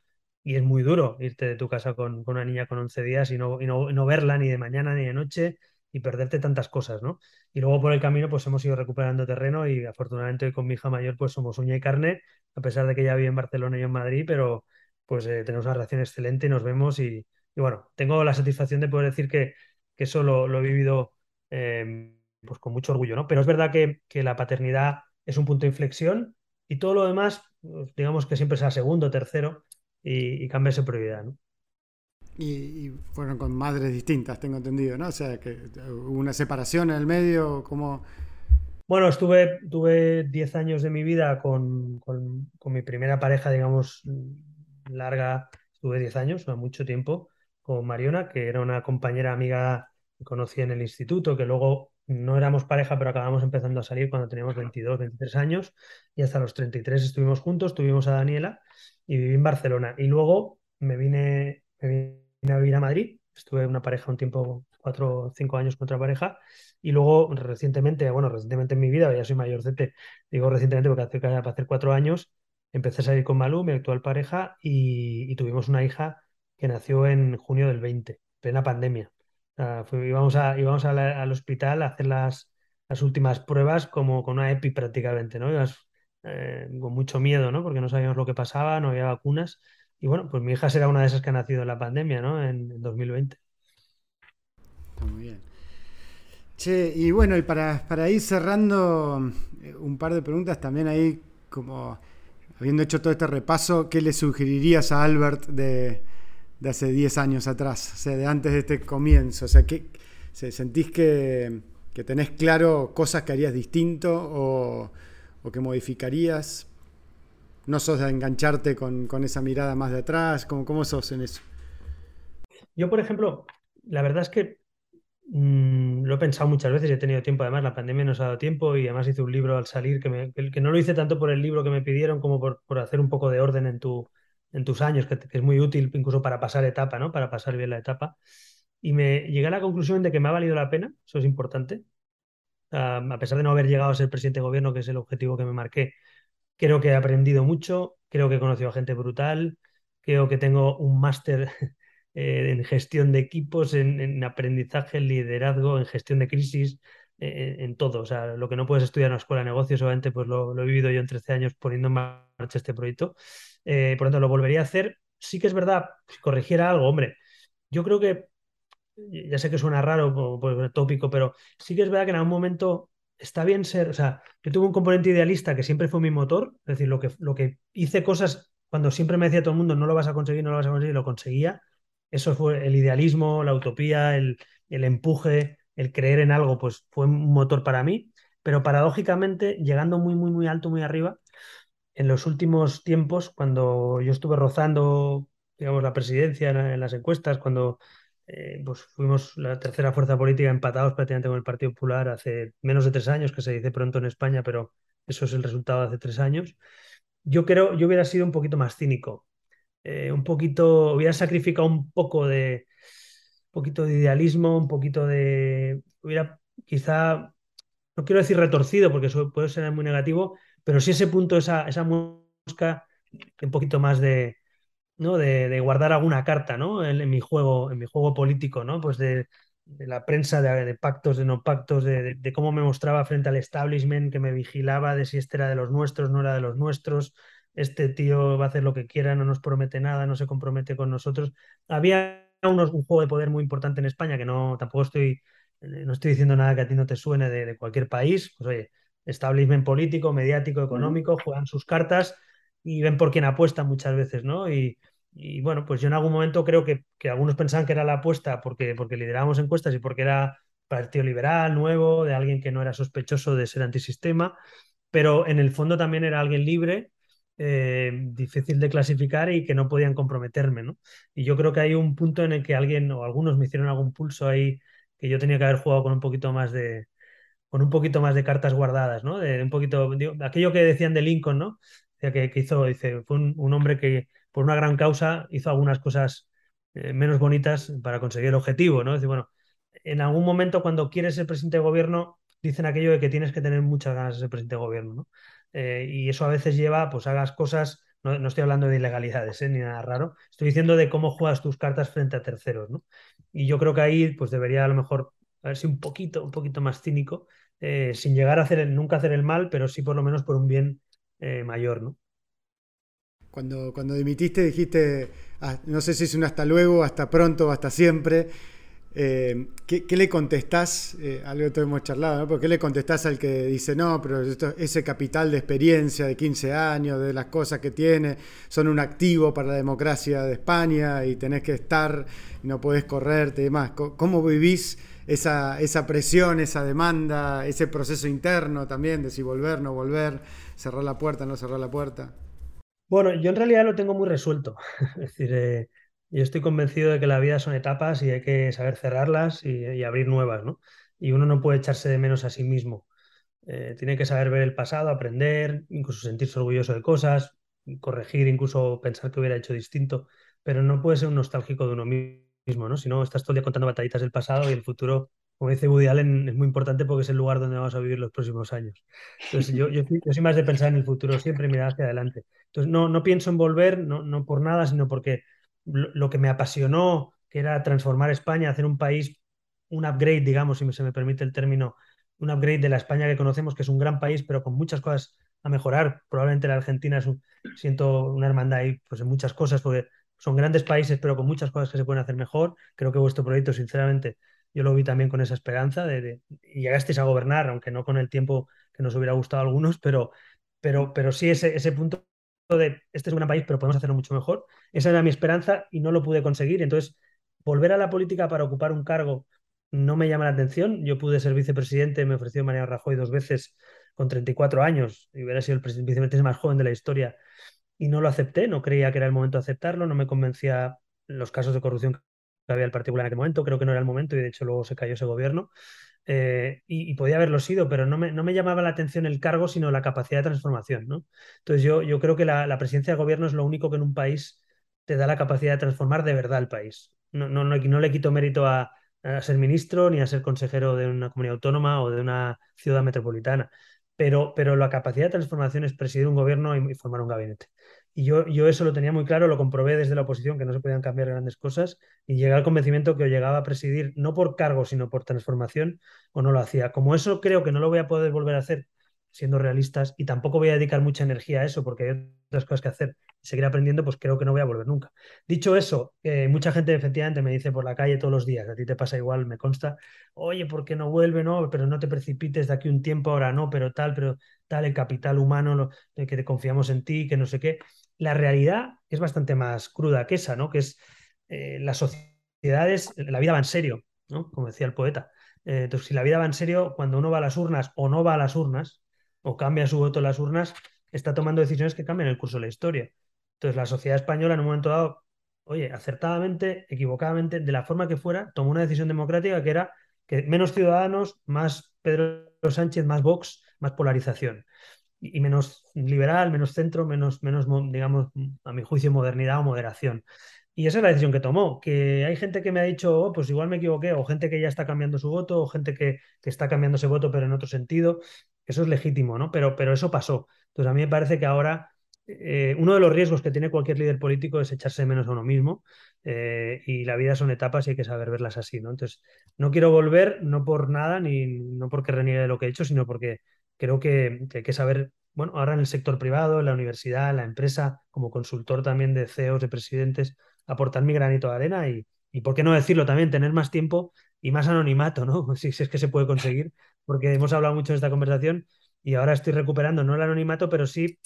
Y es muy duro irte de tu casa con, una niña con 11 días y no, y no, no verla ni de mañana ni de noche y perderte tantas cosas, ¿no? Y luego por el camino pues hemos ido recuperando terreno y afortunadamente con mi hija mayor pues somos uña y carne, a pesar de que ella vive en Barcelona y en Madrid, pero pues eh, tenemos una relación excelente y nos vemos y, bueno, tengo la satisfacción de poder decir que, que eso lo, he vivido em, pues con mucho orgullo, ¿no? Pero es verdad que, la paternidad es un punto de inflexión y todo lo demás, pues, digamos que siempre sea segundo, tercero y, y cambia esa prioridad, ¿no? Y, fueron con madres distintas, tengo entendido, ¿no? O sea, que hubo una separación en el medio, como... Bueno, estuve, tuve 10 años de mi vida con, con, mi primera pareja, digamos, larga, estuve 10 años, mucho tiempo, con Mariona, que era una compañera amiga que conocí en el instituto, que luego no éramos pareja, pero acabamos empezando a salir cuando teníamos 22, 23 años, y hasta los 33 estuvimos juntos, tuvimos a Daniela y viví en Barcelona. Y luego me vine, me vine a vivir a Madrid. Estuve una pareja un tiempo, cuatro o cinco años con otra pareja. Y luego recientemente, bueno, recientemente en mi vida, ya soy mayor mayorcete, digo recientemente porque hace, hacer cuatro años, empecé a salir con Malú, mi actual pareja, y, tuvimos una hija que nació en junio del 20, plena pandemia. íbamos a, íbamos al hospital a hacer las, las últimas pruebas como con una EPI prácticamente, ¿no? Eh, con mucho miedo, ¿no? Porque no sabíamos lo que pasaba, no había vacunas. Y bueno, pues mi hija será una de esas que ha nacido en la pandemia, ¿no? En, 2020. muy bien. Che, y bueno, y para, ir cerrando eh, un par de preguntas también ahí, como habiendo hecho todo este repaso, ¿qué le sugerirías a Albert de, hace 10 años atrás? O sea, de antes de este comienzo. O sea, ¿qué, ¿sentís que, tenés claro cosas que harías distinto o, o que modificarías? no sos de engancharte con, esa mirada más de atrás? ¿Cómo, ¿Cómo, sos en eso? Yo, por ejemplo, la verdad es que mm, lo he pensado muchas veces y he tenido tiempo. Además, la pandemia nos ha dado tiempo y además hice un libro al salir que, que no lo hice tanto por el libro que me pidieron como por, por hacer un poco de orden en, tu, en tus años, que, es muy útil incluso para pasar etapa, ¿no? Para pasar bien la etapa. Y me llegué a la conclusión de que me ha valido la pena, eso es importante. a pesar de no haber llegado a ser presidente de gobierno, que es el objetivo que me marqué, Creo que he aprendido mucho, creo que he conocido a gente brutal, creo que tengo un máster *laughs* eh, en gestión de equipos, en, aprendizaje, en liderazgo, en gestión de crisis, eh, en todo. O sea, lo que no puedes estudiar en la escuela de negocios, obviamente, pues lo, he vivido yo en 13 años poniendo en marcha este proyecto. Eh, por lo tanto, lo volvería a hacer. Sí que es verdad, si corrigiera algo, hombre, yo creo que, ya sé que suena raro, pues, tópico, pero sí que es verdad que en algún momento está bien ser, o sea, yo tuve un componente idealista que siempre fue mi motor, es decir, lo que, lo que hice cosas cuando siempre me decía todo el mundo, no lo vas a conseguir, no lo vas a conseguir, lo conseguía. Eso fue el idealismo, la utopía, el, el empuje, el creer en algo, pues fue un motor para mí. Pero paradójicamente, llegando muy, muy, muy alto, muy arriba, en los últimos tiempos, cuando yo estuve rozando, digamos, la presidencia en las encuestas, cuando eh, pues fuimos la tercera fuerza política empatados prácticamente con el Partido Popular hace menos de tres años, que se dice pronto en España, pero eso es el resultado de hace tres años. Yo creo, yo hubiera sido un poquito más cínico, eh, un poquito, hubiera sacrificado un poco de, un poquito de idealismo, un poquito de, hubiera quizá, no quiero decir retorcido, porque eso puede ser muy negativo, pero sí ese punto, esa, esa mosca, un poquito más de, ¿no? De, guardar alguna carta, ¿no? En, mi juego, en mi juego político, ¿no? Pues de, la prensa, de, pactos, de no pactos, de, cómo me mostraba frente al establishment, que me vigilaba de si este era de los nuestros, no era de los nuestros, este tío va a hacer lo que quiera, no nos promete nada, no se compromete con nosotros. Había un juego de poder muy importante en España, que no tampoco estoy, eh, no estoy diciendo nada que a ti no te suene de, cualquier país, pues oye, establishment político, mediático, económico, juegan sus cartas y ven por quién apuesta muchas veces, ¿no? Y, bueno, pues yo en algún momento creo que, algunos pensaban que era la apuesta porque, porque liderábamos encuestas y porque era partido liberal, nuevo, de alguien que no era sospechoso de ser antisistema, pero en el fondo también era alguien libre eh, difícil de clasificar y que no podían comprometerme, ¿no? Y yo creo que hay un punto en el que alguien o algunos me hicieron algún pulso ahí que yo tenía que haber jugado con un poquito más de con un poquito más de cartas guardadas, ¿no? De un poquito aquello que decían de Lincoln, ¿no? Que, hizo, dice, fue un, hombre que por una gran causa hizo algunas cosas eh, menos bonitas para conseguir el objetivo, ¿no? Decir, bueno, en algún momento cuando quieres ser presidente de gobierno dicen aquello de que tienes que tener muchas ganas de ser presidente de gobierno, ¿no? Eh, y eso a veces lleva, pues hagas cosas, no, no estoy hablando de ilegalidades ¿eh? ni nada raro, estoy diciendo de cómo juegas tus cartas frente a terceros, ¿no? Y yo creo que ahí pues debería a lo mejor verse un poquito, un poquito más cínico, eh, sin llegar a hacer nunca hacer el mal, pero sí por lo menos por un bien mayor, ¿no? Cuando, cuando dimitiste dijiste, ah, no sé si es un hasta luego, hasta pronto, hasta siempre. Eh, ¿qué, le contestás? Eh, algo que hemos charlado, ¿no? qué le contestás al que dice, no, pero ese capital de experiencia de 15 años, de las cosas que tiene, son un activo para la democracia de España y tenés que estar, no podés correrte y demás? ¿Cómo vivís esa, esa presión, esa demanda, ese proceso interno también de si volver, no volver, cerrar la puerta, no cerrar la puerta? Bueno, yo en realidad lo tengo muy resuelto. *laughs* es decir, eh, yo estoy convencido de que la vida son etapas y hay que saber cerrarlas y, abrir nuevas, ¿no? Y uno no puede echarse de menos a sí mismo. Eh, tiene que saber ver el pasado, aprender, incluso sentirse orgulloso de cosas, corregir, incluso pensar que hubiera hecho distinto, pero no puede ser un nostálgico de uno mismo, ¿no? Si no, estás todo el día contando batallitas del pasado y el futuro, como dice Woody Allen, es muy importante porque es el lugar donde vamos a vivir los próximos años. Entonces, yo, yo, soy más de pensar en el futuro siempre mirar hacia adelante. Entonces, no, no pienso en volver, no, no por nada, sino porque lo, que me apasionó, que era transformar España, hacer un país, un upgrade, digamos, si se me permite el término, un upgrade de la España que conocemos, que es un gran país, pero con muchas cosas a mejorar. Probablemente la Argentina es siento una hermandad ahí pues, en muchas cosas, porque son grandes países, pero con muchas cosas que se pueden hacer mejor. Creo que vuestro proyecto, sinceramente, yo lo vi también con esa esperanza de, y llegasteis a gobernar, aunque no con el tiempo que nos hubiera gustado a algunos, pero, pero, pero sí ese, ese punto de este es un gran país, pero podemos hacerlo mucho mejor. Esa era mi esperanza y no lo pude conseguir. Entonces, volver a la política para ocupar un cargo no me llama la atención. Yo pude ser vicepresidente, me ofreció Mariano Rajoy dos veces con 34 años y hubiera sido el vicepresidente más joven de la historia y no lo acepté, no creía que era el momento de aceptarlo, no me convencía los casos de corrupción que había el particular en aquel momento, creo que no era el momento y de hecho luego se cayó ese gobierno. Eh, y, podía haberlo sido, pero no me, no me, llamaba la atención el cargo, sino la capacidad de transformación. ¿no? Entonces yo, yo creo que la, presidencia de gobierno es lo único que en un país te da la capacidad de transformar de verdad el país. No, no, no, le quito mérito a, ser ministro ni a ser consejero de una comunidad autónoma o de una ciudad metropolitana, pero, pero la capacidad de transformación es presidir un gobierno y formar un gabinete. Y yo, yo eso lo tenía muy claro, lo comprobé desde la oposición, que no se podían cambiar grandes cosas, y llegué al convencimiento que llegaba a presidir, no por cargo, sino por transformación, o no lo hacía. Como eso creo que no lo voy a poder volver a hacer, siendo realistas, y tampoco voy a dedicar mucha energía a eso, porque hay otras cosas que hacer seguir aprendiendo, pues creo que no voy a volver nunca. Dicho eso, mucha gente efectivamente me dice por la calle todos los días, a ti te pasa igual, me consta, oye, ¿por qué no vuelve? No, pero no te precipites de aquí un tiempo, ahora no, pero tal, pero tal, el capital humano, lo, que te confiamos en ti, que no sé qué la realidad es bastante más cruda que esa, ¿no? Que es eh, las sociedades, la vida va en serio, ¿no? Como decía el poeta. Eh, entonces, si la vida va en serio, cuando uno va a las urnas o no va a las urnas, o cambia su voto en las urnas, está tomando decisiones que cambian el curso de la historia. Entonces, la sociedad española en un momento dado, oye, acertadamente, equivocadamente, de la forma que fuera, tomó una decisión democrática que era que menos ciudadanos, más Pedro Sánchez, más Vox, más polarización y menos liberal, menos centro, menos, menos, digamos, a mi juicio, modernidad o moderación. Y esa es la decisión que tomó. Que hay gente que me ha dicho, oh, pues igual me equivoqué, o gente que ya está cambiando su voto, o gente que, que, está cambiando ese voto, pero en otro sentido. Eso es legítimo, ¿no? Pero, pero eso pasó. Entonces, a mí me parece que ahora eh, uno de los riesgos que tiene cualquier líder político es echarse menos a uno mismo. Eh, y la vida son etapas y hay que saber verlas así, ¿no? Entonces, no quiero volver, no por nada, ni no porque reniegue de lo que he hecho, sino porque creo que, hay que saber, bueno, ahora en el sector privado, en la universidad, en la empresa, como consultor también de CEOs, de presidentes, aportar mi granito de arena y, y por qué no decirlo también, tener más tiempo y más anonimato, ¿no? *laughs* Si, es que se puede conseguir, porque hemos hablado mucho en esta conversación y ahora estoy recuperando, no el anonimato, pero sí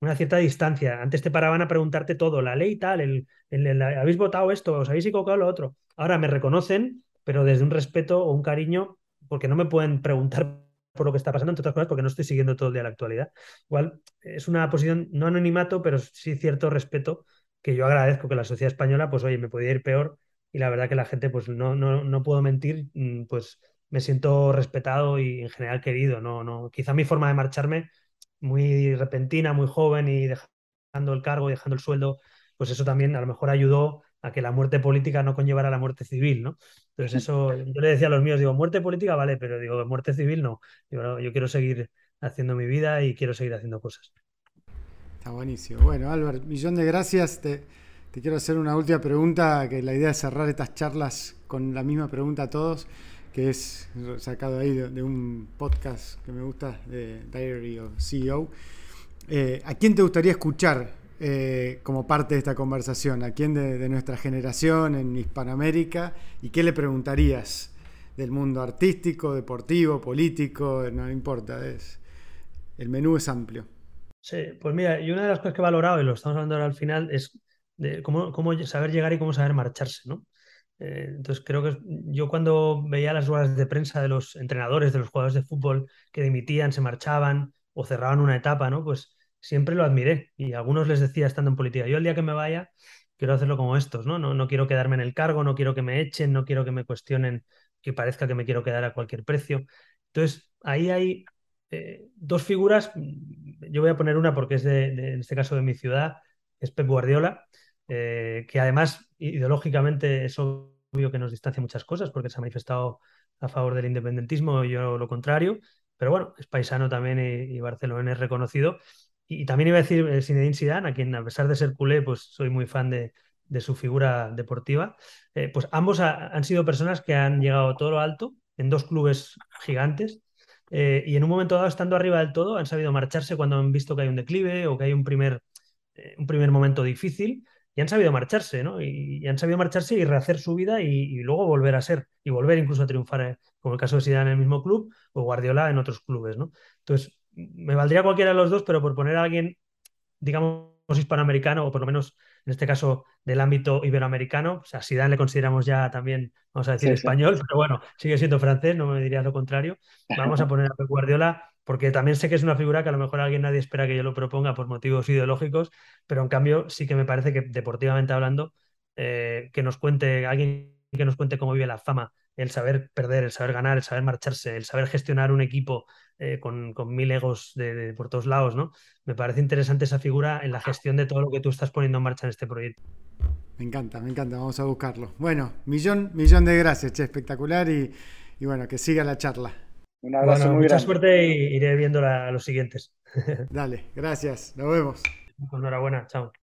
una cierta distancia. Antes te paraban a preguntarte todo, la ley tal, el, el, habéis votado esto, os habéis equivocado lo otro. Ahora me reconocen, pero desde un respeto o un cariño, porque no me pueden preguntar por lo que está pasando, entre otras cosas, porque no estoy siguiendo todo el día la actualidad. Igual es una posición, no anonimato, pero sí cierto respeto que yo agradezco que la sociedad española, pues oye, me podía ir peor y la verdad que la gente, pues no, no, no puedo mentir, mm, pues me siento respetado y en general querido. No, no, quizá mi forma de marcharme muy repentina, muy joven y dejando el cargo, dejando el sueldo, pues eso también a lo mejor ayudó a que la muerte política no conllevara la muerte civil, ¿no? Entonces eso, yo le decía a los míos, digo, muerte política vale, pero digo, muerte civil no. yo quiero seguir haciendo mi vida y quiero seguir haciendo cosas. Está buenísimo. Bueno, Álvaro, millón de gracias. Te, quiero hacer una última pregunta, que la idea es cerrar estas charlas con la misma pregunta a todos que es sacado ahí de, un podcast que me gusta, de Diary of CEO. Eh, ¿A quién te gustaría escuchar eh, como parte de esta conversación? ¿A quién de, nuestra generación en Hispanoamérica? ¿Y qué le preguntarías del mundo artístico, deportivo, político? No importa, es, el menú es amplio. Sí, pues mira, y una de las cosas que he valorado, y lo estamos hablando ahora al final, es cómo saber llegar y cómo saber marcharse, ¿no? Eh, entonces creo que yo cuando veía las ruedas de prensa de los entrenadores, de los jugadores de fútbol que dimitían, se marchaban o cerraban una etapa, ¿no? Pues siempre lo admiré y algunos les decía estando en política, yo el día que me vaya quiero hacerlo como estos, ¿no? No, no quiero quedarme en el cargo, no quiero que me echen, no quiero que me cuestionen, que parezca que me quiero quedar a cualquier precio. Entonces ahí hay eh, dos figuras, yo voy a poner una porque es de, en este caso de mi ciudad, es Pep Guardiola eh, que además ideológicamente es obvio que nos distancia muchas cosas porque se ha manifestado a favor del independentismo, yo lo contrario, pero bueno, es paisano también y, Barcelona es reconocido. Y, también iba a decir eh, Zinedine Zidane, a quien a pesar de ser culé, pues soy muy fan de, su figura deportiva. Eh, pues ambos han sido personas que han llegado todo lo alto en dos clubes gigantes y en un momento dado, estando arriba del todo, han sabido marcharse cuando han visto que hay un declive o que hay un primer, un primer momento difícil y han sabido marcharse, ¿no? Y, han sabido marcharse y rehacer su vida y, luego volver a ser, y volver incluso a triunfar, eh, como el caso de Zidane en el mismo club o Guardiola en otros clubes, ¿no? Entonces, me valdría cualquiera de los dos, pero por poner a alguien, digamos, hispanoamericano, o por lo menos en este caso del ámbito iberoamericano, o sea, Zidane le consideramos ya también, vamos a decir, español, *laughs* pero bueno, sigue siendo francés, no me diría lo contrario. Vamos a poner a Guardiola porque también sé que es una figura que a lo mejor alguien nadie espera que yo lo proponga por motivos ideológicos, pero en cambio sí que me parece que deportivamente hablando, eh, que nos cuente, alguien que nos cuente cómo vive la fama, el saber perder, el saber ganar, el saber marcharse, el saber gestionar un equipo eh, con, mil egos de, por todos lados, ¿no? Me parece interesante esa figura en la gestión de todo lo que tú estás poniendo en marcha en este proyecto. Me encanta, me encanta, vamos a buscarlo. Bueno, millón, millón de gracias, che, espectacular y, y bueno, que siga la charla. Un abrazo muy mucha suerte y iré viendo a los siguientes. *laughs* Dale, gracias. Nos vemos. Enhorabuena, chao.